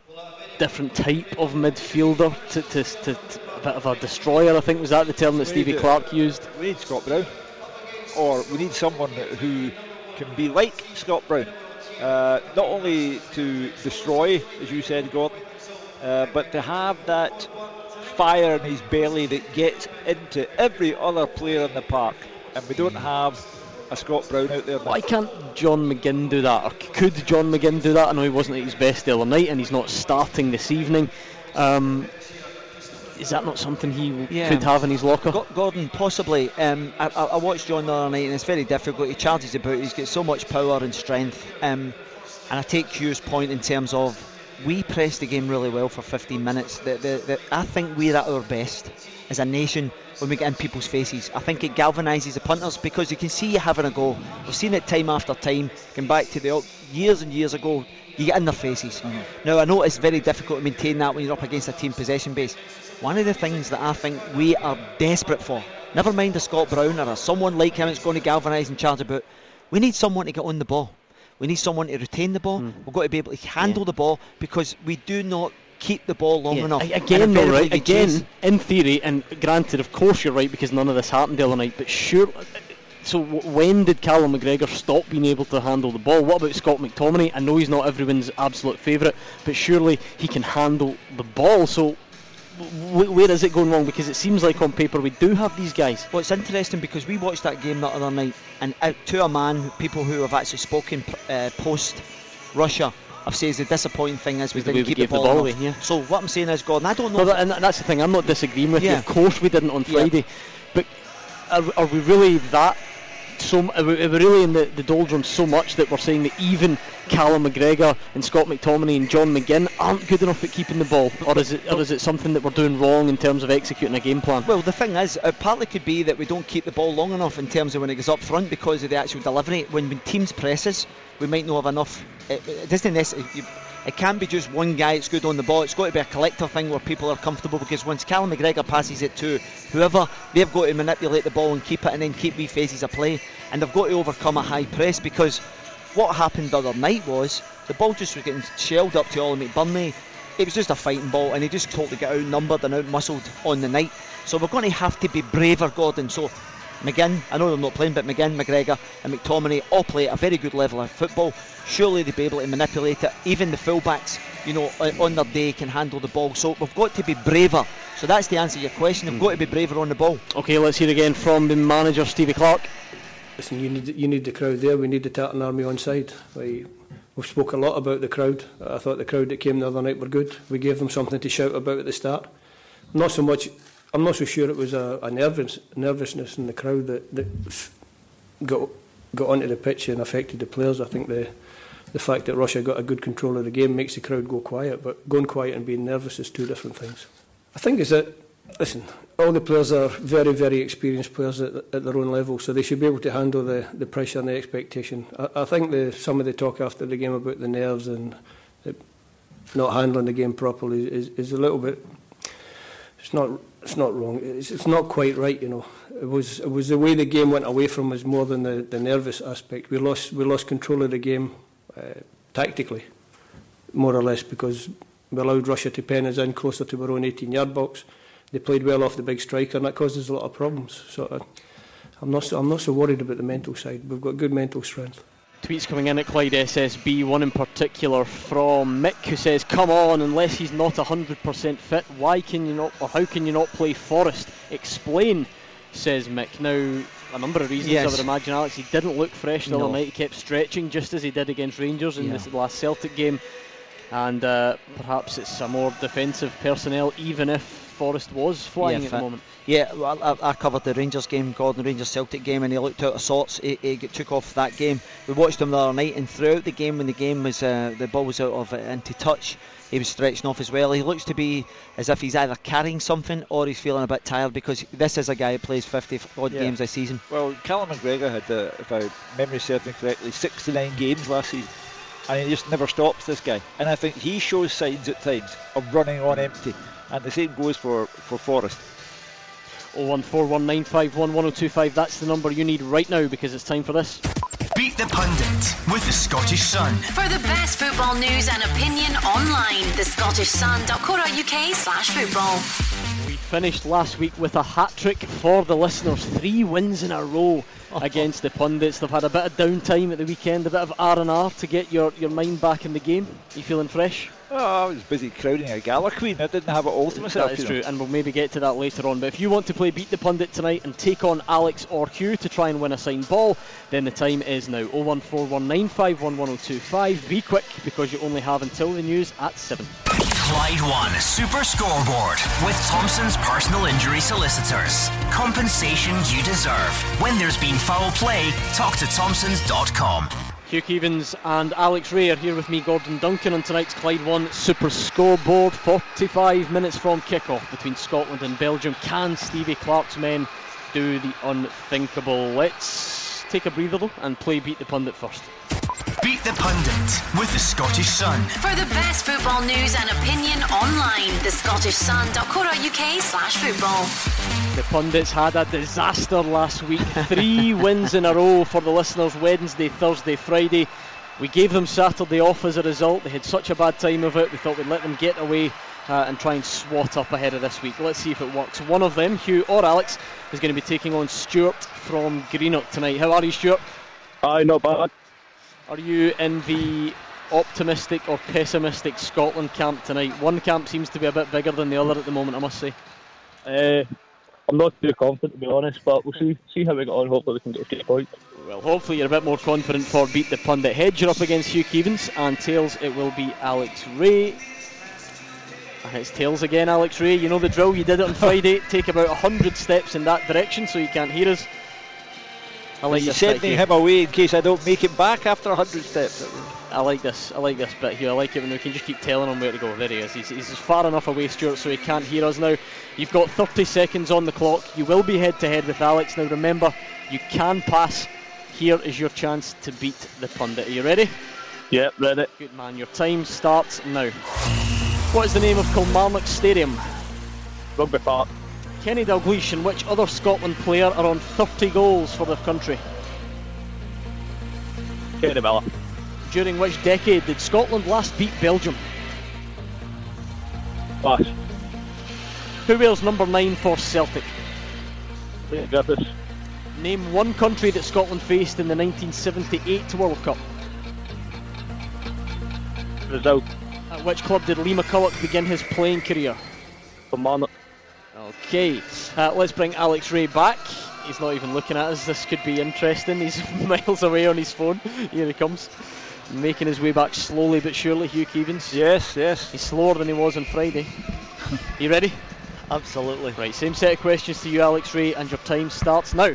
different type of midfielder to, to, to, to, a bit of a destroyer. I think was that the term that Stevie Clarke used. We need Scott Brown, or we need someone who can be like Scott Brown, uh, not only to destroy, as you said, Gordon, uh, but to have that fire in his belly that gets into every other player in the park. And we don't have a Scott Brown out there. Why can't John McGinn do that? Or could John McGinn do that? I know he wasn't at his best the other night and he's not starting this evening. Um, is that not something he yeah. could have in his locker? Gordon, possibly. Um, I, I, watched John the other night and it's very difficult. He charges about, he's got so much power and strength. Um, and I take Hugh's point in terms of we pressed the game really well for 15 minutes. The, the, the, I think we're at our best as a nation when we get in people's faces. I think it galvanises the punters because you can see you having a go. We've seen it time after time. Going back to the years and years ago, you get in their faces. Mm-hmm. Now I know it's very difficult to maintain that when you're up against a team possession base. One of the things that I think we are desperate for, never mind a Scott Brown or a someone like him that's going to galvanise and charge about, we need someone to get on the ball. We need someone to retain the ball. Mm. We've got to be able to handle yeah. the ball because we do not keep the ball long yeah. enough. Again, though, right? Again, in theory, and granted, of course, you're right because none of this happened the other night. But sure, so when did Callum McGregor stop being able to handle the ball? What about Scott McTominay? I know he's not everyone's absolute favourite, but surely he can handle the ball. So where is it going wrong? Because it seems like on paper we do have these guys. Well, it's interesting because we watched that game that other night, and out to a man, people who have actually spoken uh, post Russia have said the disappointing thing is we didn't keep the ball, the ball away. Yeah. So what I'm saying is, Gordon, I don't know. Well, and that's the thing. I'm not disagreeing with yeah. you. Of course we didn't on Friday, yeah. but are, are we really that so we're really in the, the doldrums so much that we're saying that even Callum McGregor and Scott McTominay and John McGinn aren't good enough at keeping the ball, or is it or is it something that we're doing wrong in terms of executing a game plan? Well, the thing is, it partly could be that we don't keep the ball long enough in terms of when it goes up front because of the actual delivery. When, when teams presses, we might not have enough. It, it doesn't necessarily. It can't be just one guy that's good on the ball. It's got to be a collective thing where people are comfortable because once Callum McGregor passes it to whoever, they've got to manipulate the ball and keep it and then keep wee phases of play. And they've got to overcome a high press because what happened the other night was the ball just was getting shelled up to Ollie McBurnie. It was just a fighting ball and he just totally got outnumbered and outmuscled on the night. So we're going to have to be braver, Gordon. So McGinn, I know they're not playing, but McGinn, McGregor, and McTominay all play at a very good level of football. Surely they'll be able to manipulate it. Even the fullbacks, you know, on their day can handle the ball. So we've got to be braver. So that's the answer to your question. We've mm. got to be braver on the ball. Okay, let's hear again from the manager, Stevie Clarke. Listen, you need you need the crowd there. We need the Tartan Army on side. We, we've spoke a lot about the crowd. I thought the crowd that came the other night were good. We gave them something to shout about at the start. Not so much I'm not so sure it was a, a nervous, nervousness in the crowd that, that got got onto the pitch and affected the players. I think the the fact that Russia got a good control of the game makes the crowd go quiet, but going quiet and being nervous is two different things. I think is that listen, all the players are very, very experienced players at, at their own level, so they should be able to handle the, the pressure and the expectation. I, I think the, some of the talk after the game about the nerves and not handling the game properly is, is a little bit. It's not it's not wrong. It's, it's not quite right, you know. It was it was the way the game went away from us more than the, the nervous aspect. We lost we lost control of the game uh, tactically, more or less, because we allowed Russia to pen us in closer to our own 18-yard box. They played well off the big striker, and that causes a lot of problems. So uh, I'm not so, I'm not so worried about the mental side. We've got good mental strength. Tweets coming in at Clyde SSB, one in particular from Mick who says, Come on, unless he's not 100% fit, why can you not, or how can you not play Forrest? Explain, says Mick. Now, a number of reasons yes. I would imagine, Alex. He didn't look fresh the no. other night, he kept stretching just as he did against Rangers in yeah. this last Celtic game. And uh, perhaps it's a more defensive personnel, even if Forrest was flying yeah, at the moment. Yeah, well, I, I, covered the Rangers game, Gordon Rangers Celtic game, and he looked out of sorts. He, he took off that game. We watched him the other night, and throughout the game, when the game was uh, the ball was out of uh, into touch, he was stretching off as well. He looks to be as if he's either carrying something or he's feeling a bit tired because this is a guy who plays 50 odd yeah. games a season. Well, Callum McGregor had, uh, if I memory serves me correctly, 69 games last season and he just never stops this guy. And I think he shows signs at times of running on empty and the same goes for, for Forrest. 01419511025, that's the number you need right now because it's time for this. Beat the Pundit with the Scottish Sun. For the best football news and opinion online, thescottishsun.co.uk slash football. Finished last week with a hat trick for the listeners. Three wins in a row against the pundits. They've had a bit of downtime at the weekend, a bit of R&R to get your, your mind back in the game. Are you feeling fresh? Oh, I was busy crowding a gala queen. I didn't have it all to myself. That is true, and we'll maybe get to that later on. But if you want to play Beat the Pundit tonight and take on Alex or Hugh to try and win a signed ball, then the time is now 01419511025. Be quick because you only have until the news at 7. Clyde One Super Scoreboard with Thompson's personal injury solicitors. Compensation you deserve. When there's been foul play, talk to Thompsons.com. Hugh Keevins and Alex Rae are here with me, Gordon Duncan, on tonight's Clyde 1 Super Scoreboard. 45 minutes from kick-off between Scotland and Belgium. Can Stevie Clarke's men do the unthinkable? Let's take a breather though and play Beat the Pundit first. Beat the Pundit with the Scottish Sun. For the best football news and opinion online, thescottishsun.co.uk slash football. The pundits had a disaster last week. Three wins in a row for the listeners Wednesday, Thursday, Friday. We gave them Saturday off as a result. They had such a bad time of it. We thought we'd let them get away uh, and try and swat up ahead of this week. Let's see if it works. One of them, Hugh or Alex, is going to be taking on Stuart from Greenock tonight. How are you, Stuart? Aye, not bad. Are you in the optimistic or pessimistic Scotland camp tonight? One camp seems to be a bit bigger than the other at the moment, I must say. Uh, I'm not too confident to be honest, but we'll see see how we get on. Hopefully we can get a point. Well, hopefully you're a bit more confident for Beat the Pundit. Heads you're up against Hugh Keevins, and tails it will be Alex Rae. And it's tails again, Alex Rae. You know the drill. You did it on Friday. Take about hundred steps in that direction so you can't hear us. I like you sending him away in case I don't make it back after 100 steps. I like this. I like this bit here. I like it when we can just keep telling him where to go. There he is. He's, he's far enough away, Stuart, so he can't hear us now. You've got 30 seconds on the clock. You will be head to head with Alex. Now remember, you can pass. Here is your chance to beat the pundit. Are you ready? Yep, ready. Good man. Your time starts now. What is the name of Kilmarnock Stadium? Rugby Park. Kenny Dalglish and which other Scotland player are on 30 goals for their country? Kenny Miller. During which decade did Scotland last beat Belgium? Pass. Who wears number 9 for Celtic? Leigh Griffiths. Name one country that Scotland faced in the 1978 World Cup. Brazil. At which club did Lee McCulloch begin his playing career? Kilmarnock. Okay, uh, let's bring Alex Rae back. He's not even looking at us. This could be interesting. He's miles away on his phone. Here he comes, making his way back slowly but surely. Hugh Keevins. Yes, yes. He's slower than he was on Friday. you ready? Absolutely. Right, same set of questions to you, Alex Rae, and your time starts now.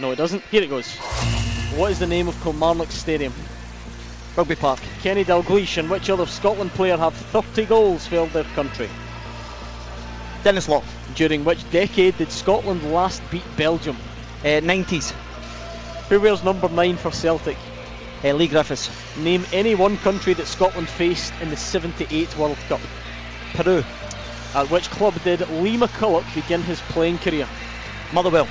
No, it doesn't. Here it goes. What is the name of Kilmarnock Stadium? Rugby Park. Kenny Dalglish and which other Scotland player have 30 goals for their country? Denis Law. During which decade did Scotland last beat Belgium? Uh, 90s. Who wears number 9 for Celtic? Uh, Leigh Griffiths. Name any one country that Scotland faced in the 78 World Cup. Peru. At which club did Lee McCulloch begin his playing career? Motherwell.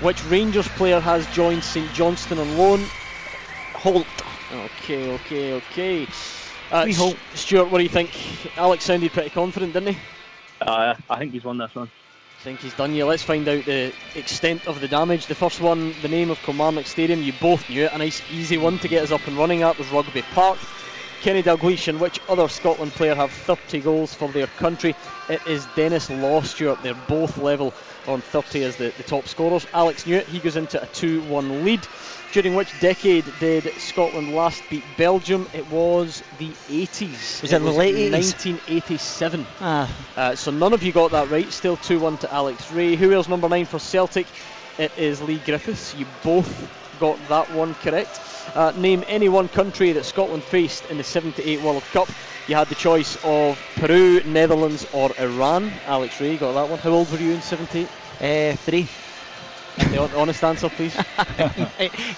Which Rangers player has joined St Johnstone on loan? Holt. Okay, okay, okay. Uh, We hope. Stuart, what do you think? Alex sounded pretty confident, didn't he? Uh, I think he's won this one. I think he's done you. Let's find out the extent of the damage. The first one, the name of Kilmarnock Stadium, you both knew it. A nice, easy one to get us up and running at was Rugby Park. Kenny Dalglish and which other Scotland player have 30 goals for their country? It is Denis Law Stuart. They're both level on 30 as the, the top scorers. Alex knew it. He goes into a 2 1 lead. During which decade did Scotland last beat Belgium? It was the 80s. Was it the late 80s? 1987. Ah. Uh, so none of you got that right. Still 2 1 to Alex Rae. Who wears number 9 for Celtic? It is Leigh Griffiths. You both got that one correct. Uh, name any one country that Scotland faced in the 78 World Cup. You had the choice of Peru, Netherlands, or Iran. Alex Rae got that one. How old were you in 78? Uh, three. The hon- honest answer, please.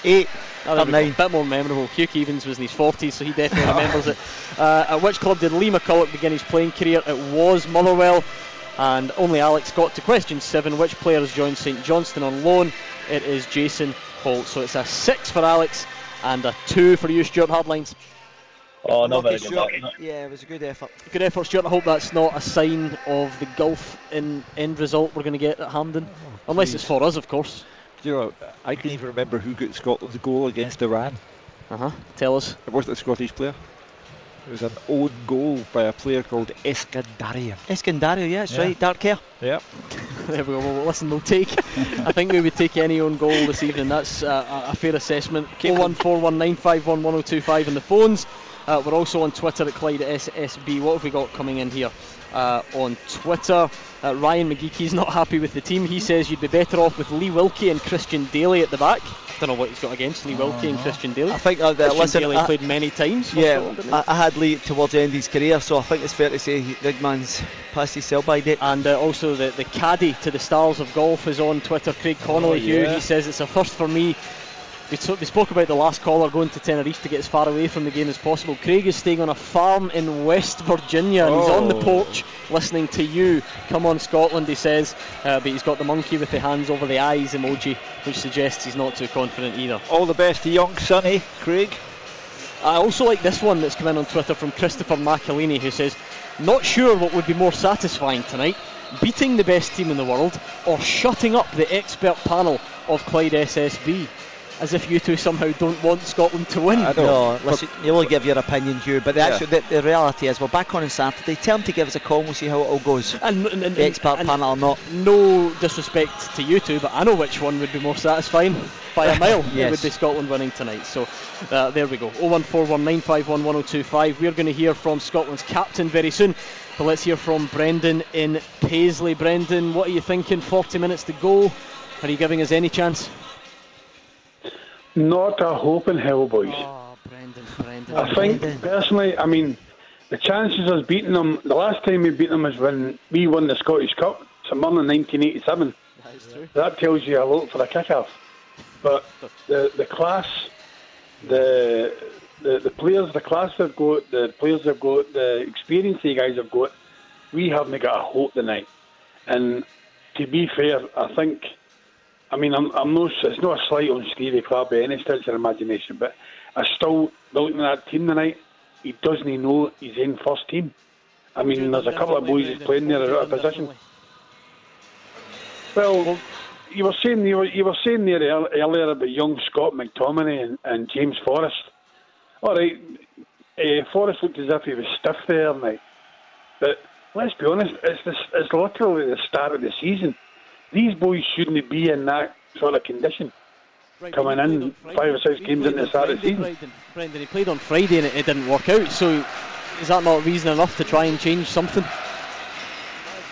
Eight. Oh, there Or go. nine. A bit more memorable. Hugh Keevins was in his 40s, so he definitely remembers it. Uh, at which club did Lee McCulloch begin his playing career? It was Motherwell. And only Alex got to question seven. Which players joined St Johnstone on loan? it is Jason Holt. So it's a six for Alex and a two for you, Stuart Hardlines. Oh, not very good. Yeah, it was a good effort. Good effort, Stuart. I hope that's not a sign of the gulf in end result we're going to get at Hampden. Oh, Unless it's for us, of course. Do you know, I can even remember who got Scotland's goal against Iran. Uh huh. Tell us. It wasn't a Scottish player. It was an own goal by a player called Eskandarian. Eskandarian, yeah, that's yeah. right. Dark hair. Yeah. there we go. Well, listen, we'll take. I think we would take any own goal this evening. That's uh, a fair assessment. 01419511025 on the phones. Uh, we're also on Twitter at Clyde SSB. What have we got coming in here? Uh, on Twitter. Uh, Ryan McGeekey's not happy with the team. He says you'd be better off with Lee Wilkie and Christian Dailly at the back. Don't know what he's got against Lee Wilkie and Christian Dailly. I think uh, Christian listen, Dailly I, played many times. Yeah, I, I, had Lee towards the end of his career, so I think it's fair to say Rigman's past his sell-by date. And uh, also the the caddy to the stars of golf is on Twitter. Craig Connelly, oh, yeah. He says it's a first for me we, t- we, spoke about the last caller going to Tenerife to get as far away from the game as possible. Craig is staying on a farm in West Virginia and oh. he's on the oh. porch listening to you. Come on, Scotland, he says. Uh, but he's got the monkey with the hands over the eyes emoji, which suggests he's not too confident either. All the best to young Sonny, Craig. I also like this one that's come in on Twitter from Christopher Macalini who says, Not sure what would be more satisfying tonight beating the best team in the world or shutting up the expert panel of Clyde SSB as if you two somehow don't want Scotland to win. No, listen, you'll give your opinion, Hugh, but the, yeah. actual, the, the, reality is we're back on on Saturday. Tell them to give us a call and we'll see how it all goes. And, and, and the expert and panel or not. No disrespect to you two, but I know which one would be more satisfying by a mile. yes. It would be Scotland winning tonight. So uh, there we go. 01419511025. We're going to hear from Scotland's captain very soon. But let's hear from Brendan in Paisley. Brendan, what are you thinking? 40 minutes to go. Are you giving us any chance? Not a hope in hell, boys. Oh, Brendan, Brendan. I think, Brendan. personally, I mean, the chances of beating them, the last time we beat them was when we won the Scottish Cup, summer in 1987. That. That tells you a lot for the kick-off. But the, the class, the, the the players, the class they've got, the players they've got, the experience the guys have got, we haven't got a hope tonight. And to be fair, I think I mean, I'm, I'm no, it's not a slight on Stevie Clarke by any stretch of imagination, but I still, looking at that team tonight, he doesn't know he's in first team. I mean, there's a couple of boys playing there out of position. Well, you were saying you were, you were saying there earlier about young Scott McTominay and, and James Forrest. All right, uh, Forrest looked as if he was stiff there, mate. But let's be honest, it's this, it's literally the start of the season these boys shouldn't be in that sort of condition. Right, coming in five or six games in the start of the season. Brendan, Brendan, he played on Friday and it, it, didn't work out. So is that not reason enough to try and change something?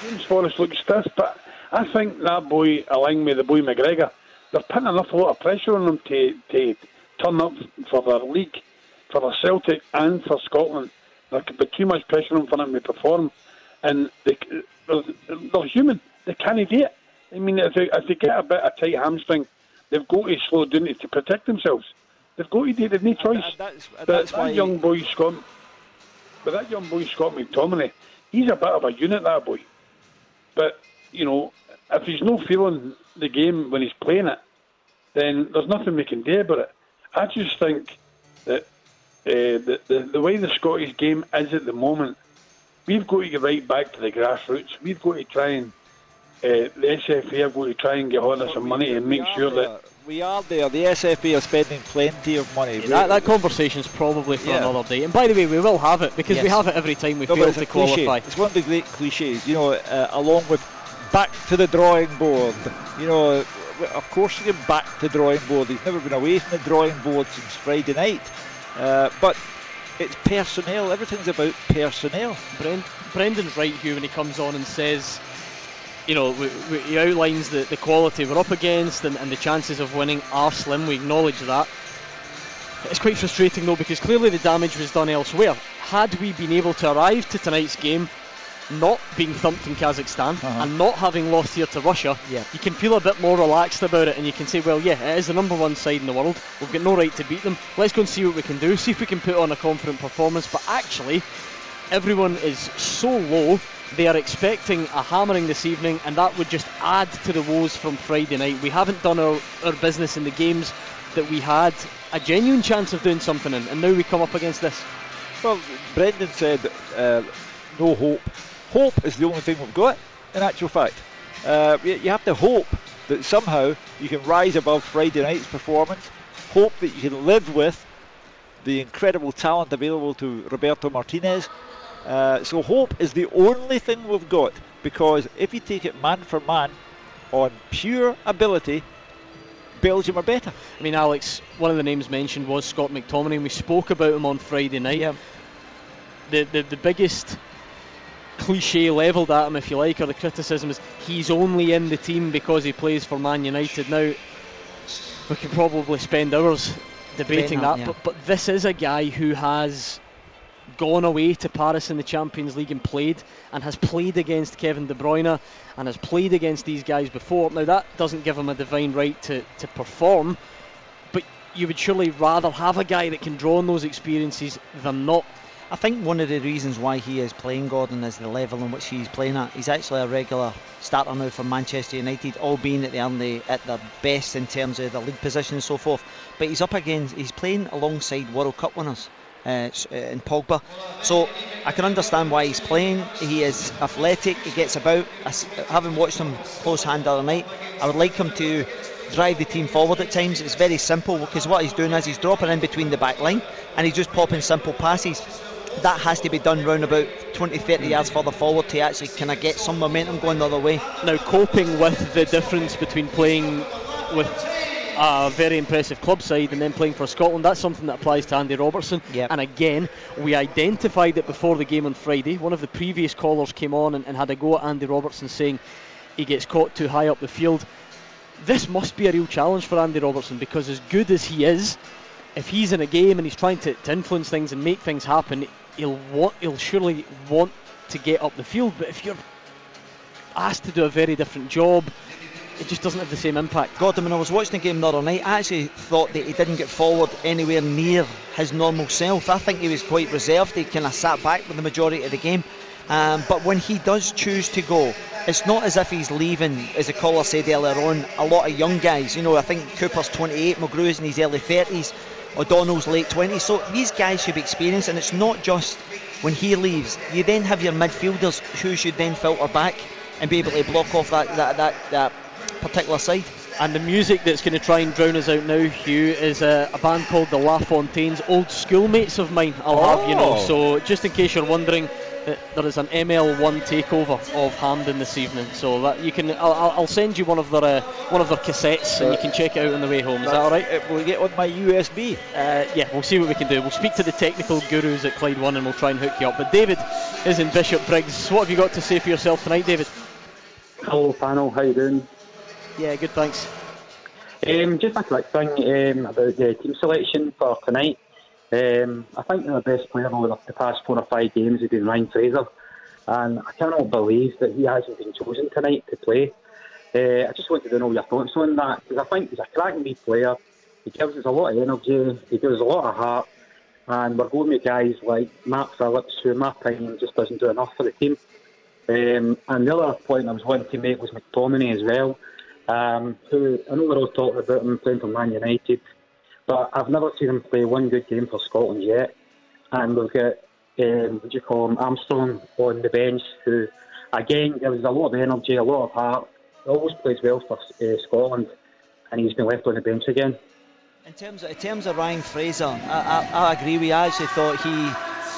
James Forrest looks stiff, but I think that boy, along with the boy McGregor, they're putting enough a lot of pressure on them to, to turn up for their league, for the Celtic and for Scotland. There could be too much pressure on for them to perform, and they, they're, they're human. They can't do it. I mean, if they, if they get a bit of tight hamstring, they've got to slow down to protect themselves. They've got to do. They've no choice. And that's, and but that's that young boy Scott, but that young boy Scott McTominay, he's a bit of a unit. That boy, but you know, if he's not feeling the game when he's playing it, then there's nothing we can do about it. I just think that uh, the, the the way the Scottish game is at the moment, we've got to get right back to the grassroots. We've got to try and uh, the SFA are going to try and get hold of some money and make sure there. that. We are there. The SFA are spending plenty of money. Yeah, that, that conversation's probably for yeah. another day. And by the way, we will have it because yes. we have it every time we no, fail to qualify. It's one of the great cliches, you know, uh, along with back to the drawing board. You know, of course, you get back to the drawing board. He's never been away from the drawing board since Friday night. Uh, but it's personnel. Everything's about personnel. Brent, Brendan's right here when he comes on and says you know, we, we, he outlines the, the quality we're up against and, and the chances of winning are slim. We acknowledge that. It's quite frustrating though because clearly the damage was done elsewhere. Had we been able to arrive to tonight's game not being thumped in Kazakhstan uh-huh. and not having lost here to Russia, yeah. you can feel a bit more relaxed about it and you can say, well, yeah, it is the number one side in the world. We've got no right to beat them. Let's go and see what we can do, see if we can put on a confident performance. But actually, everyone is so low They are expecting a hammering this evening, and that would just add to the woes from Friday night. We haven't done our, our business in the games that we had a genuine chance of doing something in, and now we come up against this. Well, Brendan said uh, no hope. Hope is the only thing we've got, in actual fact. Uh, you have to hope that somehow you can rise above Friday night's performance, hope that you can live with the incredible talent available to Roberto Martinez. Uh, so hope is the only thing we've got because if you take it man for man on pure ability, Belgium are better. I mean, Alex, one of the names mentioned was Scott McTominay, and we spoke about him on Friday night. Yeah. The, the, the biggest cliche levelled at him, if you like, or the criticism is he's only in the team because he plays for Man United. Now, we could probably spend hours debating that, yeah. but, but this is a guy who has gone away to Paris in the Champions League and played, and has played against Kevin De Bruyne, and has played against these guys before. Now, that doesn't give him a divine right to, to perform, but you would surely rather have a guy that can draw on those experiences than not. I think one of the reasons why he is playing Gordon is the level in which he's playing at. He's actually a regular starter now for Manchester United, all being at the at their best in terms of the league position and so forth. But he's up against, he's playing alongside World Cup winners. Uh, in Pogba, so I can understand why he's playing. He is athletic. He gets about. Having watched him close hand the other night, I would like him to drive the team forward at times. It's very simple because what he's doing is he's dropping in between the back line and he's just popping simple passes that has to be done round about 20 30 yards further forward to actually kind of get some momentum going the other way. Now, coping with the difference between playing with a very impressive club side and then playing for Scotland, that's something that applies to Andy Robertson. Yep. And again, we identified it before the game on Friday. One of the previous callers came on and, and had a go at Andy Robertson saying he gets caught too high up the field. This must be a real challenge for Andy Robertson because, as good as he is, if he's in a game and he's trying to, to influence things and make things happen, he'll want he'll surely want to get up the field. But if you're asked to do a very different job, it just doesn't have the same impact. Gordon, when I was watching the game the other night, I actually thought that he didn't get forward anywhere near his normal self. I think he was quite reserved. He kind of sat back with the majority of the game. Um, but when he does choose to go, it's not as if he's leaving, as the caller said earlier on, a lot of young guys. You know, I think Cooper's 28, Mulgrew's in his early 30s. O'Donnell's late 20s. So these guys should be experienced, and it's not just when he leaves. You then have your midfielders who should then filter back and be able to block off that, that, that, that particular side. And the music that's going to try and drown us out now, Hugh, is a, a band called the La Fontaines, old schoolmates of mine, I'll oh. have you know. Oh. So just in case you're wondering, there is an ML1 takeover of Hampden this evening, so that you can. I'll, I'll send you one of their uh, one of their cassettes, and you can check it out on the way home. Is that all right? Will we get on my USB? Uh, yeah, we'll see what we can do. We'll speak to the technical gurus at Clyde One, and we'll try and hook you up. But David is in Bishop Briggs. What have you got to say for yourself tonight, David? Hello, panel. How you doing? Yeah, good. Thanks. Um, just a quick thing um, about the team selection for tonight. Um, I think the best player over the past four or five games has been Ryan Fraser, and I cannot believe that he hasn't been chosen tonight to play. Uh, I just wanted to know your thoughts on that because I think he's a cracking wee player. He gives us a lot of energy, he gives us a lot of heart, and we're going with guys like Matt Phillips, who, in my opinion, just doesn't do enough for the team. Um, and the other point I was wanting to make was McTominay as well, um, who I know we're all talking about him playing for Man United. But I've never seen him play one good game for Scotland yet. And we've got, um, what do you call him, Armstrong on the bench, who, again, gives a lot of energy, a lot of heart. He always plays well for uh, Scotland, and he's been left on the bench again. In terms of, in terms of Ryan Fraser, I, I, I agree. I actually thought he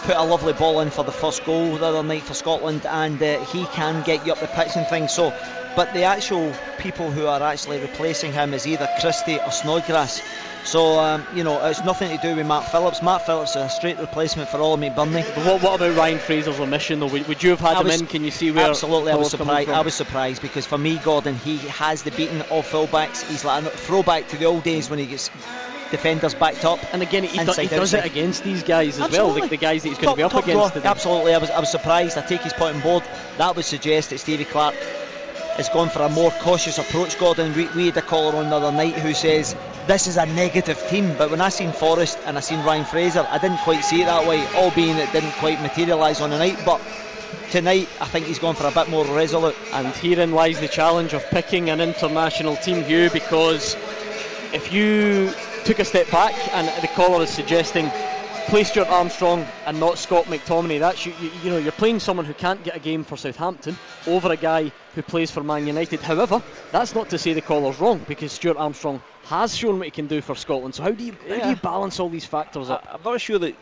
put a lovely ball in for the first goal the other night for Scotland, and uh, he can get you up the pitch and things. So, but the actual people who are actually replacing him is either Christie or Snodgrass. So, um, you know, it's nothing to do with Matt Phillips. Matt Phillips is a straight replacement for Ollie McBurnie. But what, what about Ryan Fraser's omission, though? Would, would you have had I him was, in? Can you see where? Absolutely, I was surprised. I was surprised because for me, Gordon, he has the beating of fullbacks. He's like a throwback to the old days when he gets defenders backed up. And again, he, do, he does it against these guys as Absolutely. well, the, the, guys that he's going to be up against. Absolutely, I was, I was surprised. I take his point on board. That would suggest that Stevie Clarke has gone for a more cautious approach, Gordon. We, we had a caller on the other night who says this is a negative team, but when I seen Forrest and I seen Ryan Fraser, I didn't quite see it that way, all being it didn't quite materialise on the night. But tonight I think he's gone for a bit more resolute. And herein lies the challenge of picking an international team view because if you took a step back and the caller is suggesting play Stuart Armstrong and not Scott McTominay. That's you, you, you, know you're playing someone who can't get a game for Southampton over a guy who plays for Man United. However, that's not to say the caller's wrong because Stuart Armstrong has shown what he can do for Scotland. So how do you yeah. how do you balance all these factors up? I'm not sure that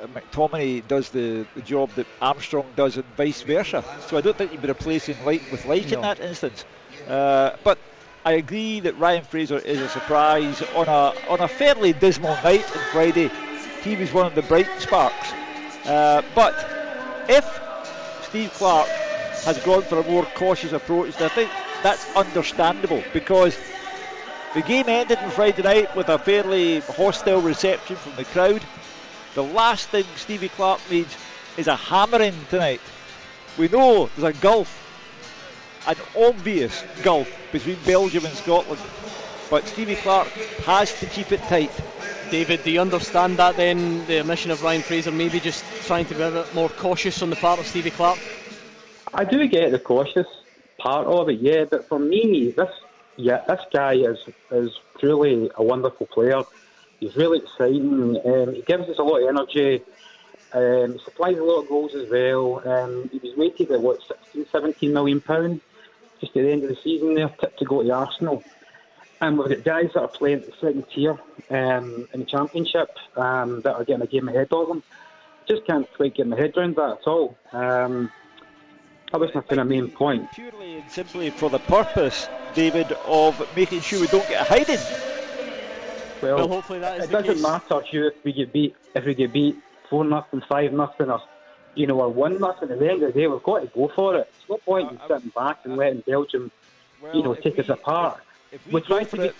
uh, McTominay does the, the job that Armstrong does and vice versa. So I don't think you'd be replacing like with like no. in that instance. Uh, but I agree that Ryan Fraser is a surprise on a on a fairly dismal night on Friday. He was one of the bright sparks. Uh, but if Steve Clarke has gone for a more cautious approach, I think that's understandable because the game ended on Friday night with a fairly hostile reception from the crowd. The last thing Stevie Clarke needs is a hammering tonight. We know there's a gulf an obvious gulf between Belgium and Scotland. But Stevie Clarke has to keep it tight. David, do you understand that then, the omission of Ryan Fraser, maybe just trying to be a bit more cautious on the part of Stevie Clarke? I do get the cautious part of it, yeah, but for me, this yeah, this guy is is truly a wonderful player. He's really exciting. Um, he gives us a lot of energy. Um, supplies a lot of goals as well. Um, he was weighted at what 16, 17 million pounds just at the end of the season there, tipped to go to Arsenal. And we've got guys that are playing at the second tier um, in the Championship um, that are getting a game ahead of them. Just can't quite get my head around that at all. Um, that was my kind of main point. Purely and simply for the purpose, David, of making sure we don't get a hiding. Well, well hopefully that is it doesn't case. matter Hugh, if we get beat if we get beat four nothing, five nothing, or you know, or one nothing. At the end of the day, we've got to go for it. There's no point in sitting back and letting Belgium, well, you know, take us apart. If we We're trying to get. It,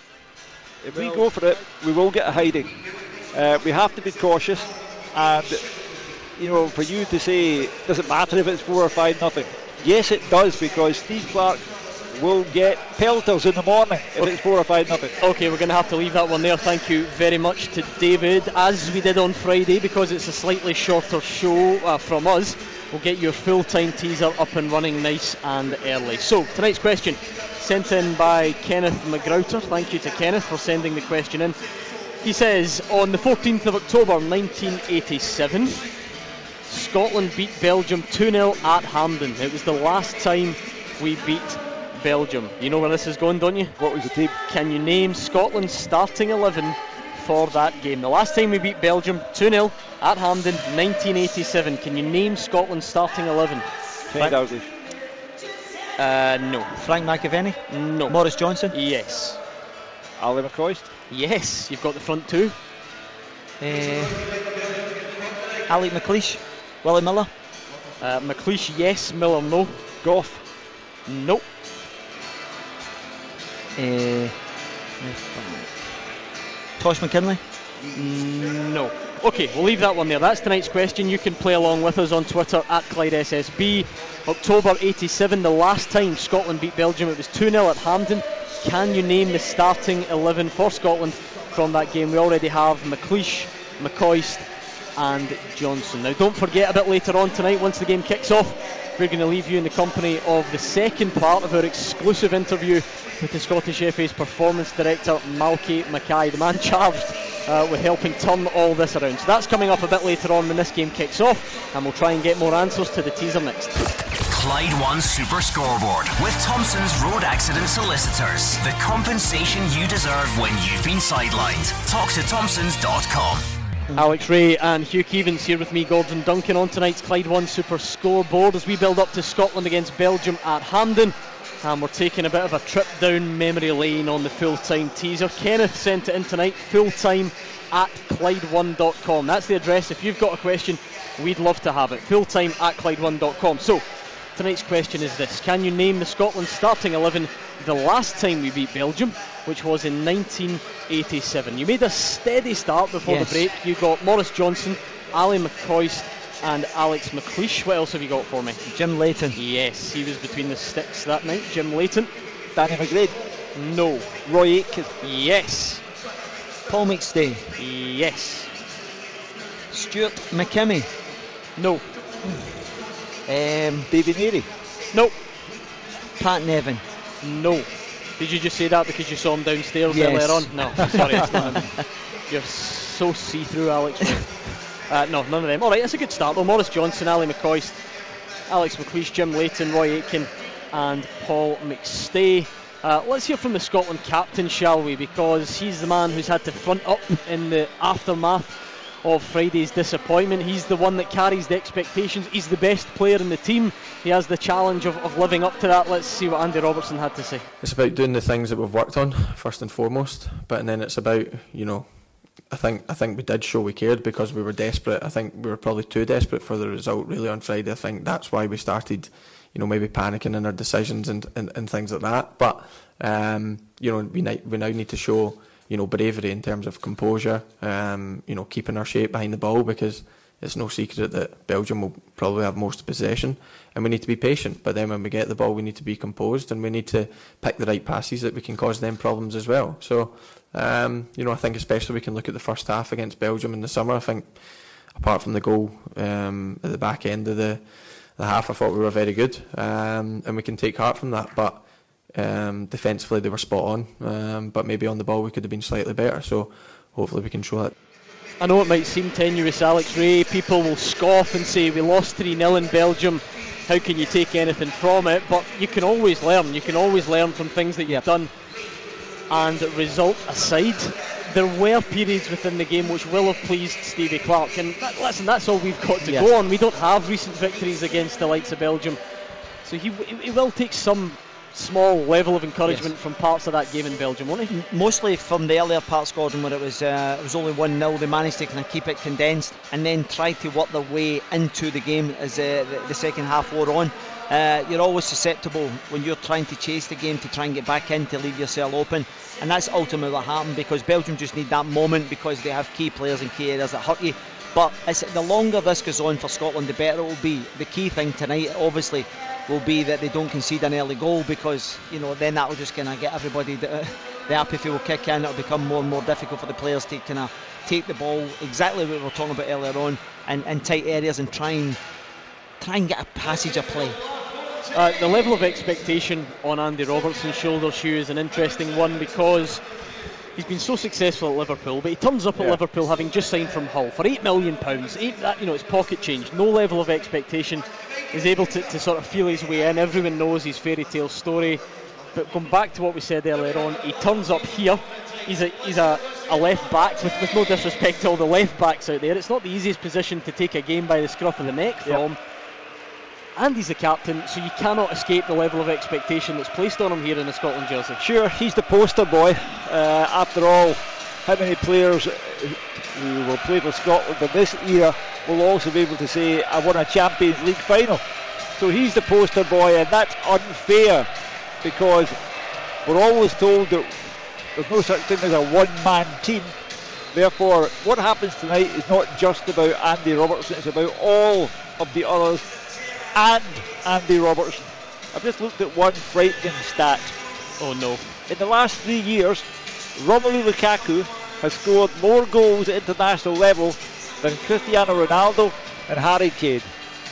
if we go for it, we will get a hiding. Uh, we have to be cautious, and you know, for you to say does it matter if it's four or five nothing? Yes, it does because Steve Clarke will get pelters in the morning if okay. it's four or five nothing. Okay, we're going to have to leave that one there. Thank you very much to David, as we did on Friday, because it's a slightly shorter show uh, from us. We'll get your full-time teaser up and running nice and early. So tonight's question, sent in by Kenneth McGrouter. Thank you to Kenneth for sending the question in. He says on the 14th of October 1987. Scotland beat Belgium 2 0 at Hampden. It was the last time we beat Belgium. You know where this is going, don't you? What was the team? Can you name Scotland's starting 11 for that game? The last time we beat Belgium 2 0 at Hampden, 1987. Can you name Scotland's starting 11? Kenny Dalglish. Uh, no. Frank McAvennie? No. Maurice Johnston? Yes. Ally McCoist? Yes, you've got the front two. Uh, Alec McLeish? Willie Miller? Uh, McLeish, yes. Miller, no. Gough? Nope. Uh, Tosh McKinlay? No. Okay, we'll leave that one there. That's tonight's question. You can play along with us on Twitter at Clyde SSB. October 87, the last time Scotland beat Belgium, it was 2 0 at Hampden. Can you name the starting 11 for Scotland from that game? We already have McLeish, McCoist, and Johnston. Now, don't forget a bit later on tonight, once the game kicks off, we're going to leave you in the company of the second part of our exclusive interview with the Scottish FA's performance director, Malky Mackay, the man charged uh, with helping turn all this around. So that's coming up a bit later on when this game kicks off, and we'll try and get more answers to the teaser next. Clyde One Super Scoreboard with Thompson's Road Accident Solicitors. The compensation you deserve when you've been sidelined. Talk to Thompsons.com. Alex Rae and Hugh Keevins here with me, Gordon Duncan, on tonight's Clyde One Super Scoreboard as we build up to Scotland against Belgium at Hampden. And we're taking a bit of a trip down memory lane on the full time teaser. Kenneth sent it in tonight, full time at Clyde1.com. That's the address. If you've got a question, we'd love to have it. Full time at Clyde1.com. So, tonight's question is this Can you name the Scotland starting 11 the last time we beat Belgium, which was in 1987? You made a steady start before yes. the break. You got Maurice Johnston, Ally McCoist, and Alex McLeish. What else have you got for me? Jim Leighton. Yes, he was between the sticks that night. Jim Leighton. Danny McGrain. No. Roy Aitken. Yes. Paul McStay. Yes. Stuart McKimmie. No. Um, Davy Narey? Nope. Pat Nevin? No. Did you just say that because you saw him downstairs yes. earlier on? No, sorry, it's not him. You're so see-through, Alex. uh, no, none of them. All right, that's a good start though. Maurice Johnston, Ally McCoist, Alex McLeish, Jim Leighton, Roy Aitken, and Paul McStay. Uh, let's hear from the Scotland captain, shall we? Because he's the man who's had to front up in the aftermath of Friday's disappointment. He's the one that carries the expectations. He's the best player in the team. He has the challenge of, of living up to that. Let's see what Andy Robertson had to say. It's about doing the things that we've worked on first and foremost, but and then it's about you know. I think I think we did show we cared because we were desperate. I think we were probably too desperate for the result really on Friday. I think that's why we started, you know, maybe panicking in our decisions and, and, and things like that. But um, you know, we we now need to show you know, bravery in terms of composure, um, you know, keeping our shape behind the ball because it's no secret that Belgium will probably have most possession and we need to be patient. But then when we get the ball, we need to be composed and we need to pick the right passes that we can cause them problems as well. So, um, you know, I think especially we can look at the first half against Belgium in the summer. I think apart from the goal um, at the back end of the, the half, I thought we were very good um, and we can take heart from that. But um, defensively, they were spot on, um, but maybe on the ball we could have been slightly better. So hopefully we can show that. I know it might seem tenuous, Alex Rae. People will scoff and say we lost 3 0 in Belgium. How can you take anything from it? But you can always learn. You can always learn from things that you've done. And result aside, there were periods within the game which will have pleased Stevie Clarke. And that, listen, that's all we've got to yes. go on. We don't have recent victories against the likes of Belgium. So he, he will take some small level of encouragement yes. from parts of that game in Belgium, won't he? Mostly from the earlier parts, Gordon, where it was uh, it was only one 0 They managed to kind of keep it condensed and then try to work their way into the game as uh, the, the, second half wore on. Uh, you're always susceptible when you're trying to chase the game to try and get back in to leave yourself open, and that's ultimately what happened because Belgium just need that moment because they have key players in key areas that hurt you. But the longer this goes on for Scotland, the better it will be. The key thing tonight, obviously, will be that they don't concede an early goal because you know then that will just kind of get everybody the, the apathy will kick in. It'll become more and more difficult for the players to kind of take the ball exactly what we were talking about earlier on and in tight areas and try and try and get a passage of play. Uh, the level of expectation on Andy Robertson's shoulder shoe is an interesting one because he's been so successful at Liverpool, but he turns up at Liverpool having just signed from Hull for eight million pounds. Eight, that you know, it's pocket change. No level of expectation. He's able to, to sort of feel his way in. Everyone knows his fairy tale story. But going back to what we said earlier on, he turns up here. He's a he's a, a left back with, with no disrespect to all the left backs out there. It's not the easiest position to take a game by the scruff of the neck from. Yep and he's the captain, so you cannot escape the level of expectation that's placed on him here in the Scotland jersey. Sure, he's the poster boy. Uh, after all, how many players who will play for Scotland in this era will also be able to say, I won a Champions League final? So he's the poster boy, and that's unfair because we're always told that there's no such thing as a one man team. Therefore, what happens tonight is not just about Andy Robertson, it's about all of the others and Andy Robertson. I've just looked at one frightening stat. Oh no. In the last three years, Romelu Lukaku has scored more goals at international level than Cristiano Ronaldo and Harry Kane.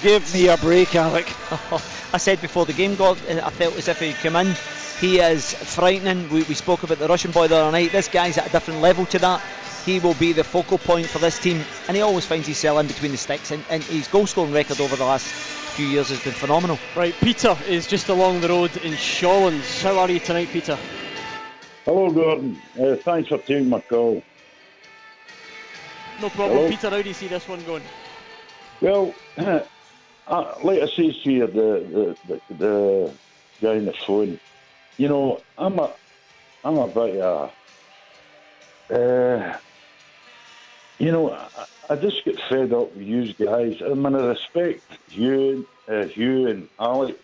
Give me a break, Alec. I said before the game, God, I felt as if he'd come in. He is frightening. We, we spoke about the Russian boy the other night. This guy's at a different level to that. He will be the focal point for this team, and he always finds himself in between the sticks. And, and his goal scoring record over the last few years has been phenomenal. Right, Peter is just along the road in Shawlands. How are you tonight, Peter? Hello, Gordon. Uh, thanks for taking my call. No problem, Hello? Peter. How do you see this one going? Well, uh, like I say to you, the, the, the, the guy on the phone, you know, I'm a, I'm a bit uh, uh, you know, I, just get fed up with you guys. I mean, I respect you, uh, you and Ali,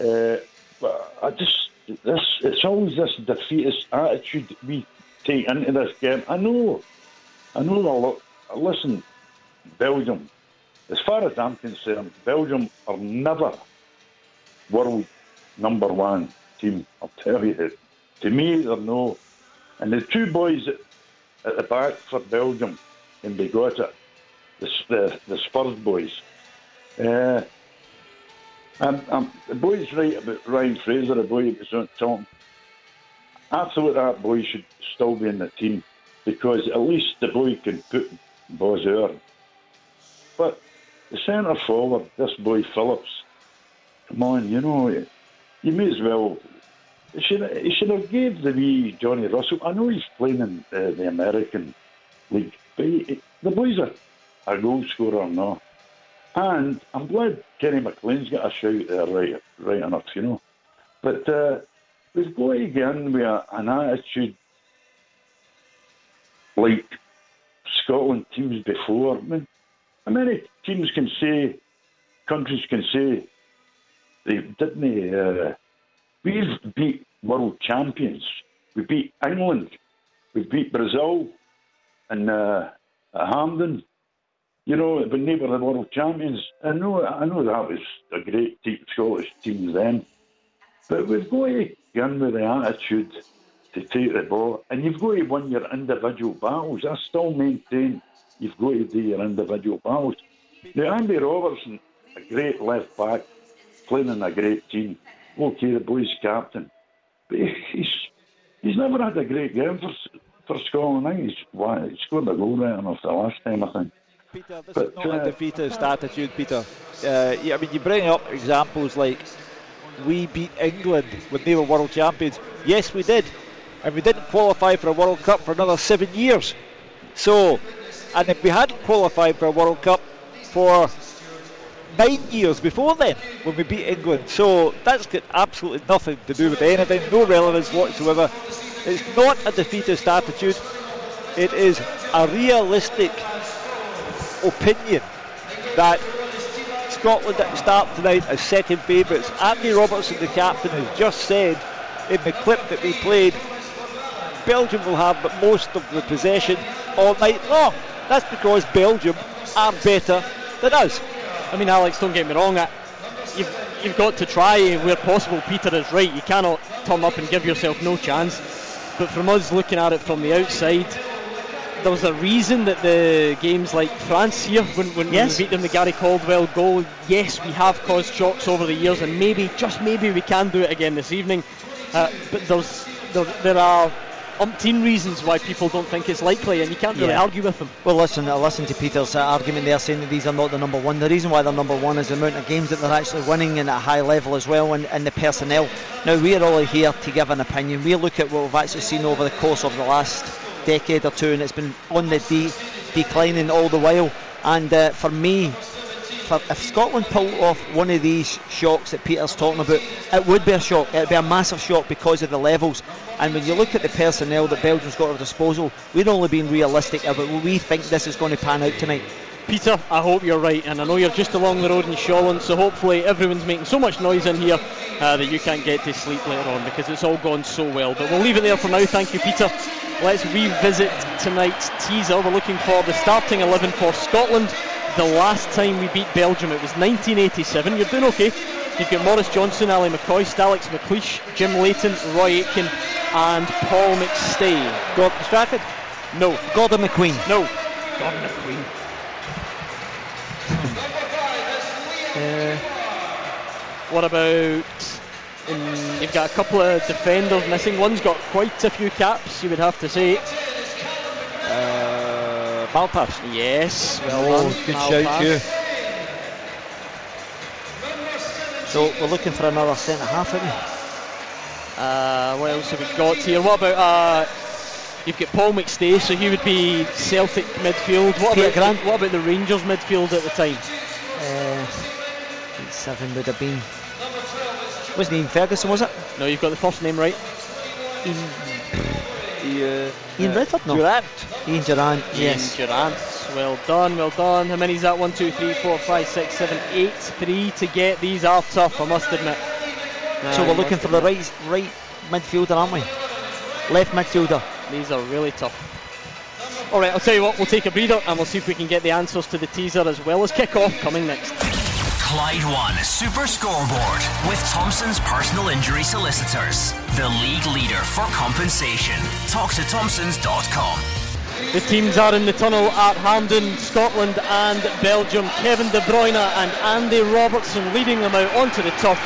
uh, but I just this it's always this defeatist attitude we take into this game. I know, I know. Lot. Listen, Belgium. As far as I'm concerned, Belgium are never world number one team. I'll tell you. To me, they're no. And the two boys at the back for Belgium in Bigota, the, the, the Spurs boys, uh, the boy's right about Ryan Fraser, the boy was talking. I thought that boy should still be in the team because at least the boy can put balls out. But the centre forward, this boy Phillips, come on, you know, you may as well. He should, he should have gave the wee Johnny Russell. I know he's playing in uh, the American League, but he, the boy's a, a goal scorer now. And I'm glad Kenny McLean's got a shout there, right, right enough, you know. But uh, we've got to get in with a, an attitude like Scotland teams before. I mean, how many teams can say, countries can say, they didn't. Uh, we've beat world champions. We beat England. We beat Brazil, and uh, at Hampden. You know, when they were the world champions, I know, I know that was a great team, Scottish team then. But we've got to get in with the attitude to take the ball, and you've got to win your individual battles. I still maintain you've got to do your individual battles. Now, Andy Robertson, a great left back, playing in a great team. Okay, the boy's captain, but he's he's never had a great game for for Scotland. I think he's, why, he scored a goal right enough the last time, I think. Peter, this but, is not uh, a defeatist attitude, Peter. Uh, yeah, I mean, you bring up examples like we beat England when they were world champions. Yes, we did, and we didn't qualify for a World Cup for another seven years. So, and if we hadn't qualified for a World Cup for nine years before then when we beat England. So that's got absolutely nothing to do with anything, no relevance whatsoever. It's not a defeatist attitude, it is a realistic opinion that Scotland at the start tonight as second favourites. Andy Robertson, the captain, has just said in the clip that we played, Belgium will have most of the possession all night long. That's because Belgium are better than us. I mean, Alex, don't get me wrong. You've, you've got to try where possible. Peter is right. You cannot turn up and give yourself no chance. But from us looking at it from the outside, there was a reason that the games like France here, when, when, yes. we beat them, the Gary Caldwell goal, yes, we have caused shocks over the years, and maybe, just maybe, we can do it again this evening. Uh, but there's there, there are umpteen reasons why people don't think it's likely, and you can't really yeah. argue with them. Well, listen, I listen to Peter's uh, argument there saying that these are not the number one. The reason why they're number one is the amount of games that they're actually winning and at a high level as well, and, and the personnel. Now, we're all here to give an opinion. We look at what we've actually seen over the course of the last decade or two, and it's been on the de- declining all the while. And uh, for me, for, if Scotland pulled off one of these shocks that Peter's talking about, it would be a shock. It would be a massive shock because of the levels. And when you look at the personnel that Belgium's got at disposal, we're only being realistic about what we think this is going to pan out tonight. Peter, I hope you're right, and I know you're just along the road in Shawland, so hopefully everyone's making so much noise in here uh, that you can't get to sleep later on because it's all gone so well. But we'll leave it there for now. Thank you, Peter. Let's revisit tonight's teaser. We're looking for the starting 11 for Scotland. The last time we beat Belgium, it was 1987. You're doing okay. You've got Maurice Johnston, Ally McCoist, Alex McLeish, Jim Leighton, Roy Aitken, and Paul McStay. Gordon Strachan? No. Gordon McQueen? No. Gordon McQueen. uh, what about? Um, you've got a couple of defenders missing. One's got quite a few caps, you would have to say. Malpas. Yes. Well oh, done. Good shout, too. So we're looking for another centre half, aren't we? Uh, what else have we got here? What about uh, you've got Paul McStay, so he would be Celtic midfield. What about Grant? what about the Rangers midfield at the time? Uh, seven would have been. Wasn't Ian Ferguson, was it? No, you've got the first name right. Ian. Ian, uh, Ian Redford, no. Durrant. Ian Durrant, yes. Ian Durrant. Well done, well done. How many is that? One, two, three, four, five, six, seven, eight. Three to get. These are tough, I must admit. so we're looking for the right right midfielder, aren't we? Left midfielder. These are really tough. Alright, I'll tell you what, we'll take a breather and we'll see if we can get the answers to the teaser as well as kick off coming next. Clyde One Super Scoreboard with Thompson's personal injury solicitors, the league leader for compensation. Talk to Thompsons.com. The teams are in the tunnel at Hampden, Scotland and Belgium. Kevin De Bruyne and Andy Robertson leading them out onto the turf.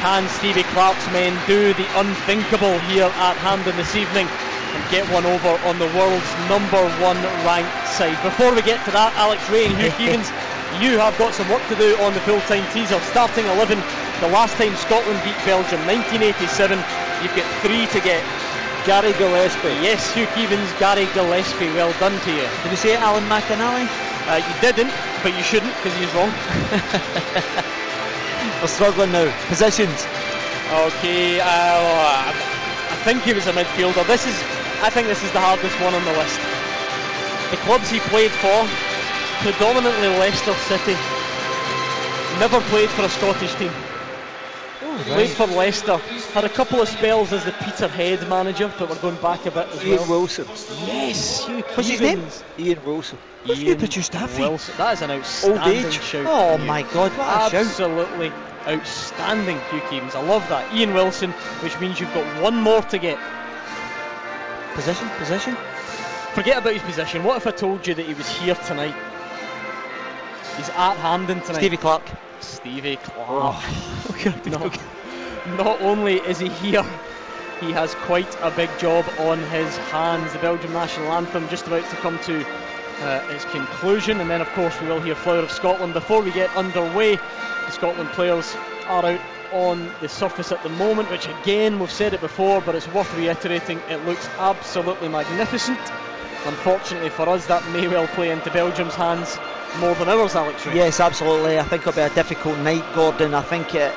Can Stevie Clarke's men do the unthinkable here at Hampden this evening and get one over on the world's number one ranked side? Before we get to that, Alex Rae and Hugh Keevins, you have got some work to do on the full-time teaser. Starting 11, the last time Scotland beat Belgium, 1987. You've got three to get. Gary Gillespie. Yes, Hugh Keevins, Gary Gillespie. Well done to you. Did you say Alan McInally? Uh, you didn't, but you shouldn't because he's wrong. We're struggling now. Positions. Okay, uh, I think he was a midfielder. This is, I think this is the hardest one on the list. The clubs he played for, predominantly Leicester City. Never played for a Scottish team. Oh, Played for Leicester. Had a couple of spells as the Peterhead manager, but we're going back a bit as Ian well. Wilson. Yes, Hugh What's his name? Ian Wilson. What's you produced that? Wilson. That is an outstanding age. shout. Oh my God, what. Absolutely outstanding, Hugh Keevins. I love that. Ian Wilson, which means you've got one more to get. Position, position. Forget about his position. What if I told you that he was here tonight? He's at Hampden tonight. Stevie Clarke. Stevie Clarke. not, not only is he here, he has quite a big job on his hands. The Belgian national anthem just about to come to uh, its conclusion, and then of course we will hear Flower of Scotland. Before we get underway, the Scotland players are out on the surface at the moment, which again we've said it before, but it's worth reiterating. It looks absolutely magnificent. Unfortunately for us, that may well play into Belgium's hands more than ours, Alex. Rae. Yes, absolutely. I think it'll be a difficult night, Gordon. I think it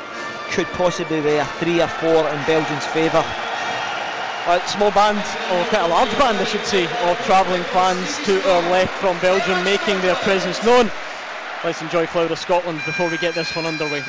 could possibly be a three or four in Belgium's favour. A small band, or quite a large band, I should say, of travelling fans to our left from Belgium making their presence known. Let's enjoy Flower of Scotland before we get this one underway.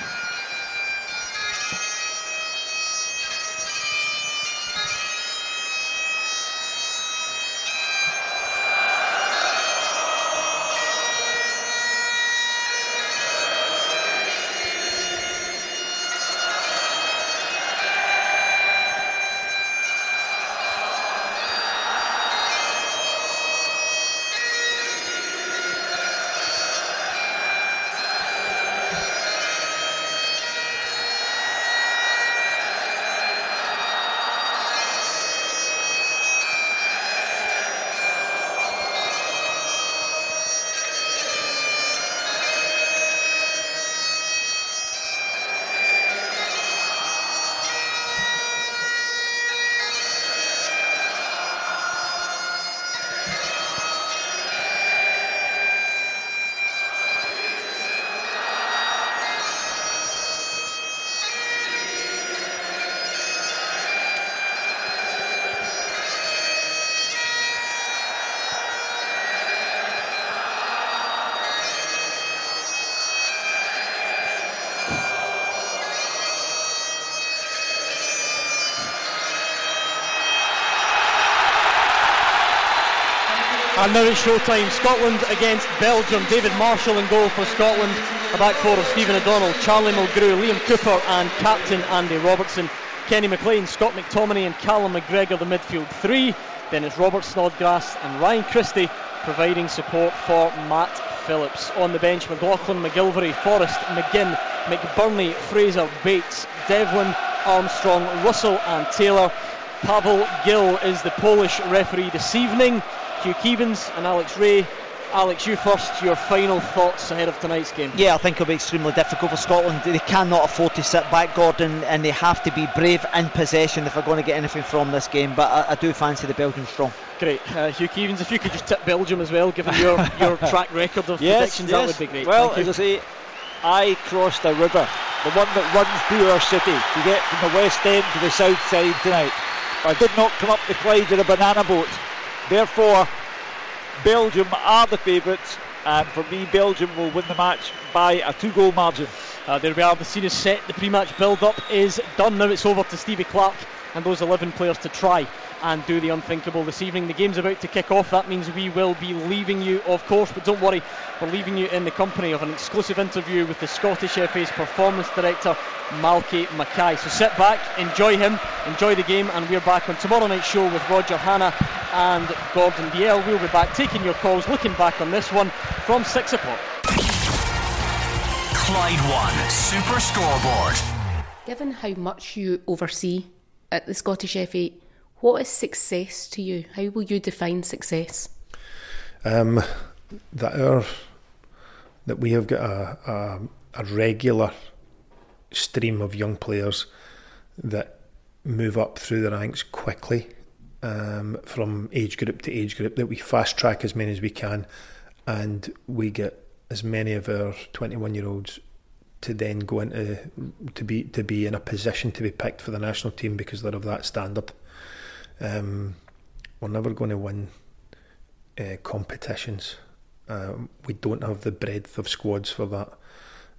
And now it's showtime. Scotland against Belgium. David Marshall in goal for Scotland. A back four of Stephen O'Donnell, Charlie Mulgrew, Liam Cooper, and captain Andy Robertson. Kenny McLean, Scott McTominay, and Callum McGregor, the midfield three. Then it's Robert Snodgrass and Ryan Christie providing support for Matt Phillips. On the bench, McLaughlin, McGilvery, Forrest, McGinn, McBurnie, Fraser, Bates, Devlin, Armstrong, Russell, and Taylor. Paweł Gil is the Polish referee this evening. Hugh Keevins and Alex Rae. Alex, you first, your final thoughts ahead of tonight's game. Yeah, I think it'll be extremely difficult for Scotland. They cannot afford to sit back, Gordon, and they have to be brave in possession if they're going to get anything from this game. But I, I do fancy the Belgians strong. Great. Uh, Hugh Keevins, if you could just tip Belgium as well, given your, your track record of yes, predictions, yes. that would be great. Well, Thank you. as I say, I crossed a river, the one that runs through our city, to get from the west end to the south side tonight. I did not come up the Clyde in a banana boat. Therefore, Belgium are the favourites, and for me, Belgium will win the match by a two-goal margin. Uh, there we are, the scene is set, the pre-match build-up is done. Now it's over to Stevie Clarke and those 11 players to try and do the unthinkable this evening. The game's about to kick off. That means we will be leaving you, of course, but don't worry, we're leaving you in the company of an exclusive interview with the Scottish FA's performance director, Malky Mackay. So sit back, enjoy him, enjoy the game, and we're back on tomorrow night's show with Roger Hannah and Gordon Dalziel. We'll be back taking your calls, looking back on this one from 6 o'clock. Clyde One Super Scoreboard. Given how much you oversee at the Scottish FA, what is success to you? How will you define success? Um, that our that we have got a, a, a regular stream of young players that move up through the ranks quickly um, from age group to age group. That we fast track as many as we can, and we get as many of our 21 year olds to then go into to be to be in a position to be picked for the national team because they're of that standard. Um, we're never going to win uh, competitions. Um, we don't have the breadth of squads for that.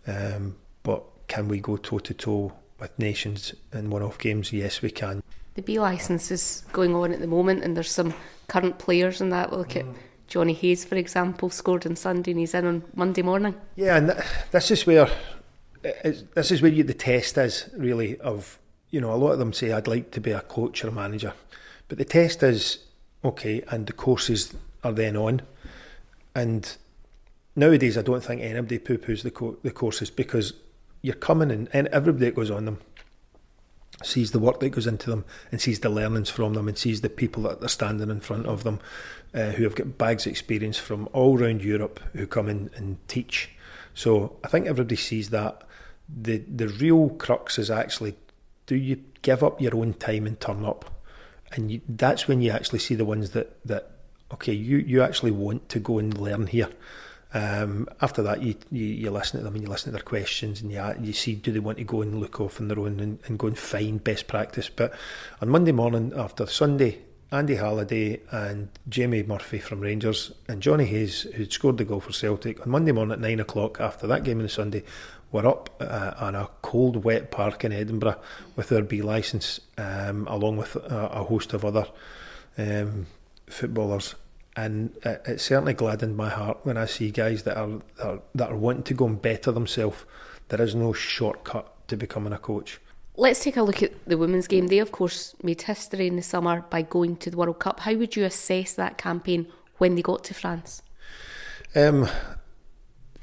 Um, but can we go toe to toe with nations in one-off games? Yes, we can. The B licence is going on at the moment, and there's some current players in that. look at mm. Johnny Hayes, for example, scored on Sunday, and he's in on Monday morning. Yeah, and th- this is where this is where you, the test is really of you know a lot of them say I'd like to be a coach or a manager, but the test is okay, and the courses are then on, and nowadays I don't think anybody poo poos the co- the courses because you're coming in and everybody that goes on them sees the work that goes into them and sees the learnings from them and sees the people that are standing in front of them uh, who have got bags of experience from all around Europe who come in and teach. So I think everybody sees that. The the real crux is actually do you give up your own time and turn up? And you, that's when you actually see the ones that that okay you you actually want to go and learn here um, after that you, you you listen to them and you listen to their questions and you you see do they want to go and look off on their own and, and go and find best practice but on Monday morning after Sunday Andy Halliday and Jamie Murphy from Rangers and Johnny Hayes who'd scored the goal for Celtic on Monday morning at 9 o'clock after that game on Sunday we're up uh, on a cold, wet park in Edinburgh with their B licence, um, along with a, a, host of other um, footballers. And it, it, certainly gladdened my heart when I see guys that are, that are that are wanting to go and better themselves. There is no shortcut to becoming a coach. Let's take a look at the women's game. They, of course, made history in the summer by going to the World Cup. How would you assess that campaign when they got to France? Um,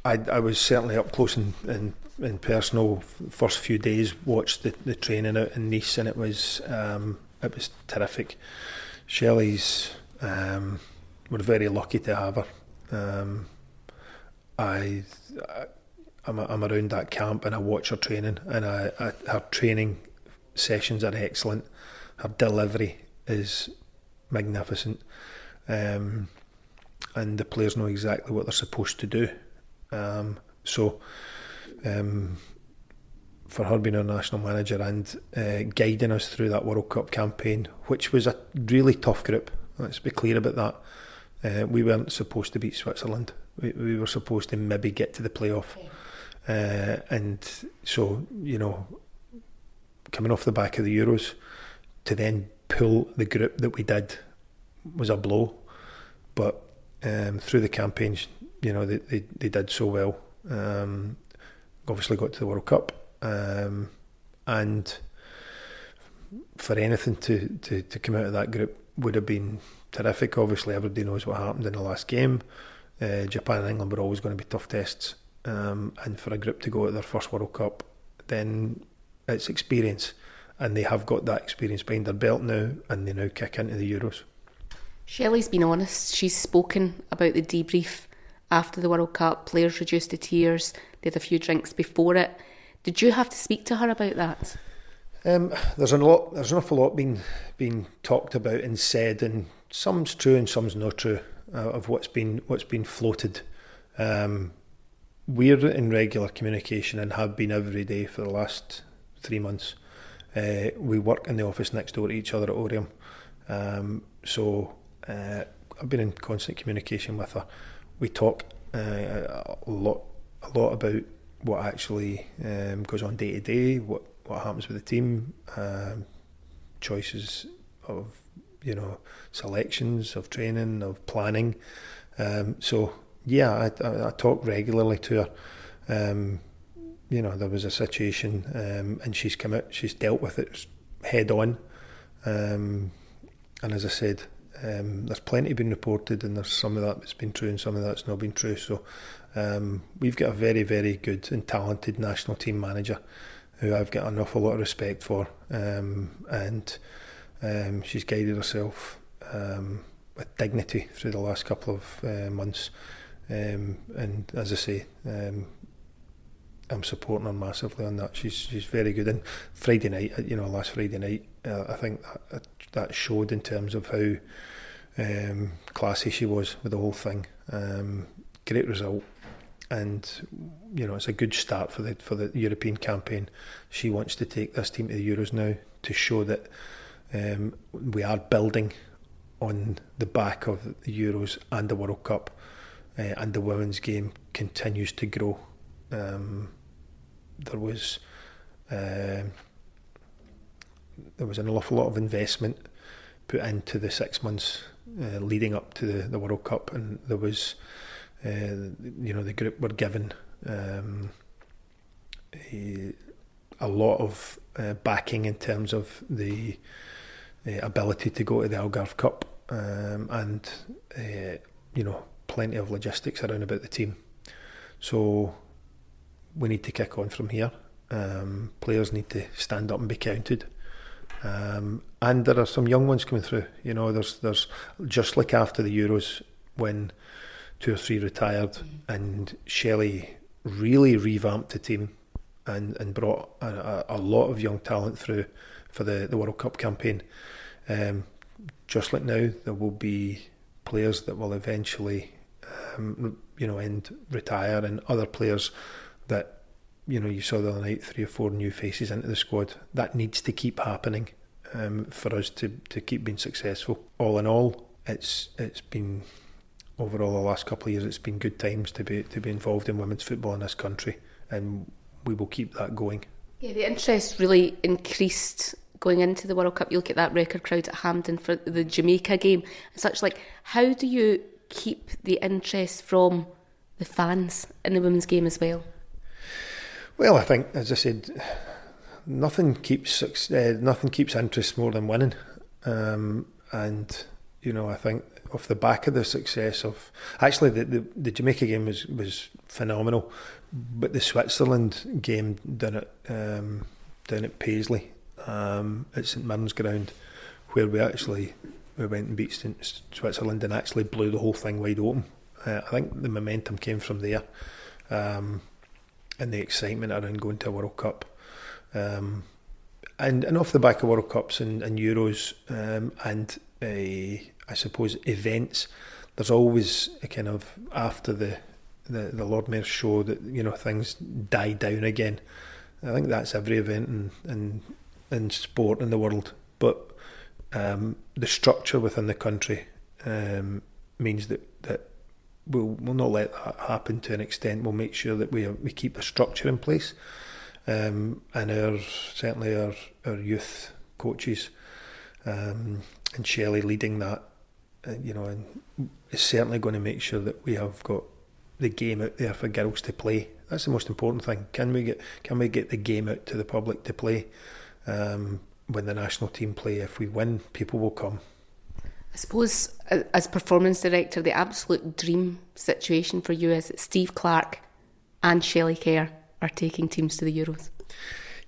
I, I was certainly up close and, and, and personal first few days. Watched the, the training out in Nice, and it was um, it was terrific. Shelley's um, we're very lucky to have her. Um, I, I I'm, I'm around that camp and I watch her training, and I, I, her training sessions are excellent. Her delivery is magnificent, um, and the players know exactly what they're supposed to do. Um, so, um, for her being our national manager and uh, guiding us through that World Cup campaign, which was a really tough group. Let's be clear about that. Uh, we weren't supposed to beat Switzerland. We, we were supposed to maybe get to the playoff. Uh, and so, you know, coming off the back of the Euros, to then pull the group that we did was a blow. But um, through the campaigns, you know, they, they, they did so well. Um, obviously got to the World Cup. Um, and for anything to, to, to come out of that group would have been terrific. Obviously, everybody knows what happened in the last game. Uh, Japan and England were always going to be tough tests. Um, and for a group to go to their first World Cup, then it's experience. And they have got that experience behind their belt now, and they now kick into the Euros. Shelley's been honest. She's spoken about the debrief after the World Cup. Players reduced to tears. They had a few drinks before it. Did you have to speak to her about that? Um, there's an lot. There's an awful lot being being talked about and said, and some's true and some's not true uh, of what's been what's been floated. Um, we're in regular communication and have been every day for the last three months. Uh, we work in the office next door to each other at Oriam, um, so uh, I've been in constant communication with her we talk uh, a lot a lot about what actually um, goes on day to day, what what happens with the team, um, choices of you know selections of training of planning. Um, so yeah, I, I, I, talk regularly to her. Um, you know, there was a situation, um, and she's come out, she's dealt with it head on. Um, and as I said, um, there's plenty been reported, and there's some of that that's been true, and some of that's not been true. So um, we've got a very, very good and talented national team manager who I've got an awful lot of respect for, and um, she's guided herself um, with dignity through the last couple of uh, months. Um, and as I say, um, I'm supporting her massively on that. She's she's very good. And Friday night, you know, last Friday night, uh, I think that, that showed in terms of how um, classy she was with the whole thing. Um, great result, and you know it's a good start for the for the European campaign. She wants to take this team to the Euros now to show that um, we are building on the back of the Euros and the World Cup, uh, and the women's game continues to grow. Um, there was uh, there was an awful lot of investment put into the six months uh, leading up to the, the World Cup, and there was, uh, you know, the group were given um, a, a lot of uh, backing in terms of the uh, ability to go to the Algarve Cup, um, and uh, you know, plenty of logistics around about the team. So we need to kick on from here. Um, players need to stand up and be counted. Um, and there are some young ones coming through. You know, there's there's just like after the Euros when two or three retired, and Shelley really revamped the team and and brought a, a, a lot of young talent through for the the World Cup campaign. Um, just like now, there will be players that will eventually, um, you know, end retire, and other players that you know you saw the other night three or four new faces into the squad. That needs to keep happening um, for us to to keep being successful. All in all, it's it's been overall the last couple of years. It's been good times to be to be involved in women's football in this country, and we will keep that going. Yeah, the interest really increased going into the World Cup. You look at that record crowd at Hampden for the Jamaica game and such. Like, how do you keep the interest from the fans in the women's game as well? Well, I think, as I said, nothing keeps uh, nothing keeps interest more than winning, um, and you know I think off the back of the success of actually the, the, the Jamaica game was was phenomenal, but the Switzerland game done it um, down at Paisley um, at St Mirren's ground, where we actually we went and beat Switzerland and actually blew the whole thing wide open. Uh, I think the momentum came from there. Um, and the excitement around going to a World Cup. Um, and, and off the back of World Cups and, and Euros um, and uh, I suppose events, there's always a kind of after the, the, the Lord Mayor's show that you know things die down again. I think that's every event in in, in sport in the world, but um, the structure within the country um, means that that we'll, we'll not let that happen to an extent. We'll make sure that we we keep a structure in place, um, and our certainly our our youth coaches um, and Shelley leading that, uh, you know, and is certainly going to make sure that we have got the game out there for girls to play. That's the most important thing. Can we get can we get the game out to the public to play? Um, when the national team play, if we win, people will come. I suppose as performance director, the absolute dream situation for you is that Steve Clarke and Shelley Kerr are taking teams to the Euros.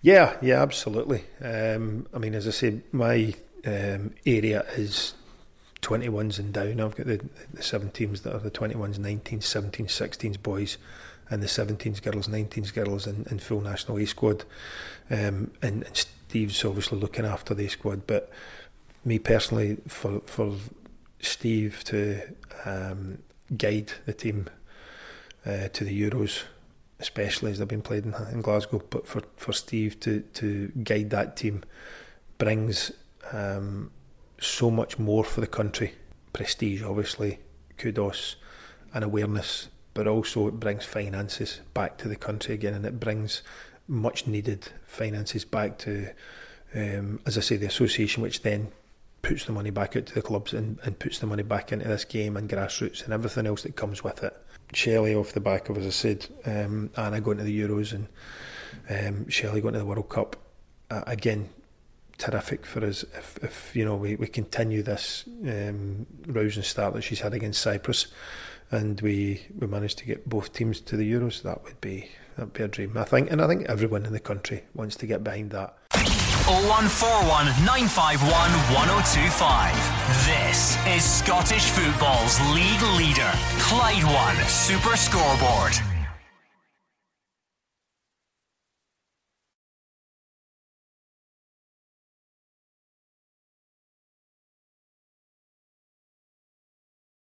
Yeah, yeah, absolutely. Um, I mean, as I say, my um, area is 21s and down. I've got the, the seven teams that are the 21s, 19s, 17s, 16s boys, and the 17s girls, 19s girls, and, and full national A squad. Um, and, and Steve's obviously looking after the squad, but me personally, for for Steve to um, guide the team uh, to the Euros, especially as they've been played in, in, Glasgow, but for, for Steve to, to guide that team brings um, so much more for the country. Prestige, obviously, kudos and awareness but also it brings finances back to the country again, and it brings much needed finances back to, um, as I say, the association, which then puts the money back out to the clubs and, and puts the money back into this game and grassroots and everything else that comes with it. Shelley off the back of, as I said, um, Anna going to the Euros and um, Shelley going to the World Cup. Uh, again, terrific for us if, if you know we, we continue this um, rousing start that she's had against Cyprus and we, we manage to get both teams to the Euros, that would be that'd be a dream. I think, and I think everyone in the country wants to get behind that. 0141 951 1025. This is Scottish football's league leader, Clyde One Super Scoreboard.